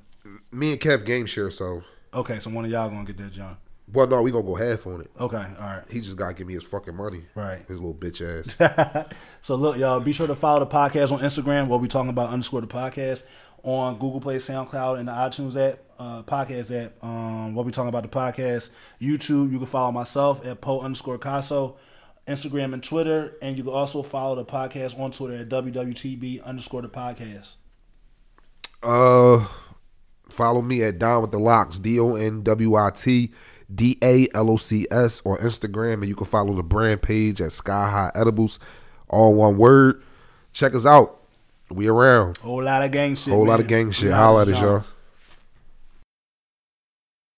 Me and Kev game share, so. Okay, so one of y'all gonna get that, John. Well, no, we to go half on it. Okay, all right. He just got to give me his fucking money. Right. His little bitch ass. So look, y'all, be sure to follow the podcast on Instagram. Where we talking about underscore the podcast on Google Play, SoundCloud, and the iTunes app, uh, podcast app. Um, what we talking about the podcast. YouTube, you can follow myself at po underscore caso. Instagram and Twitter, and you can also follow the podcast on Twitter at wwtb underscore the podcast. uh, follow me at Don with the Locks, D O N W I T D A L O C S on Instagram, and you can follow the brand page at Sky High Edibles, all one word. Check us out. We around. Whole lot of gang shit. Whole lot of gang shit. Holla at us, y'all.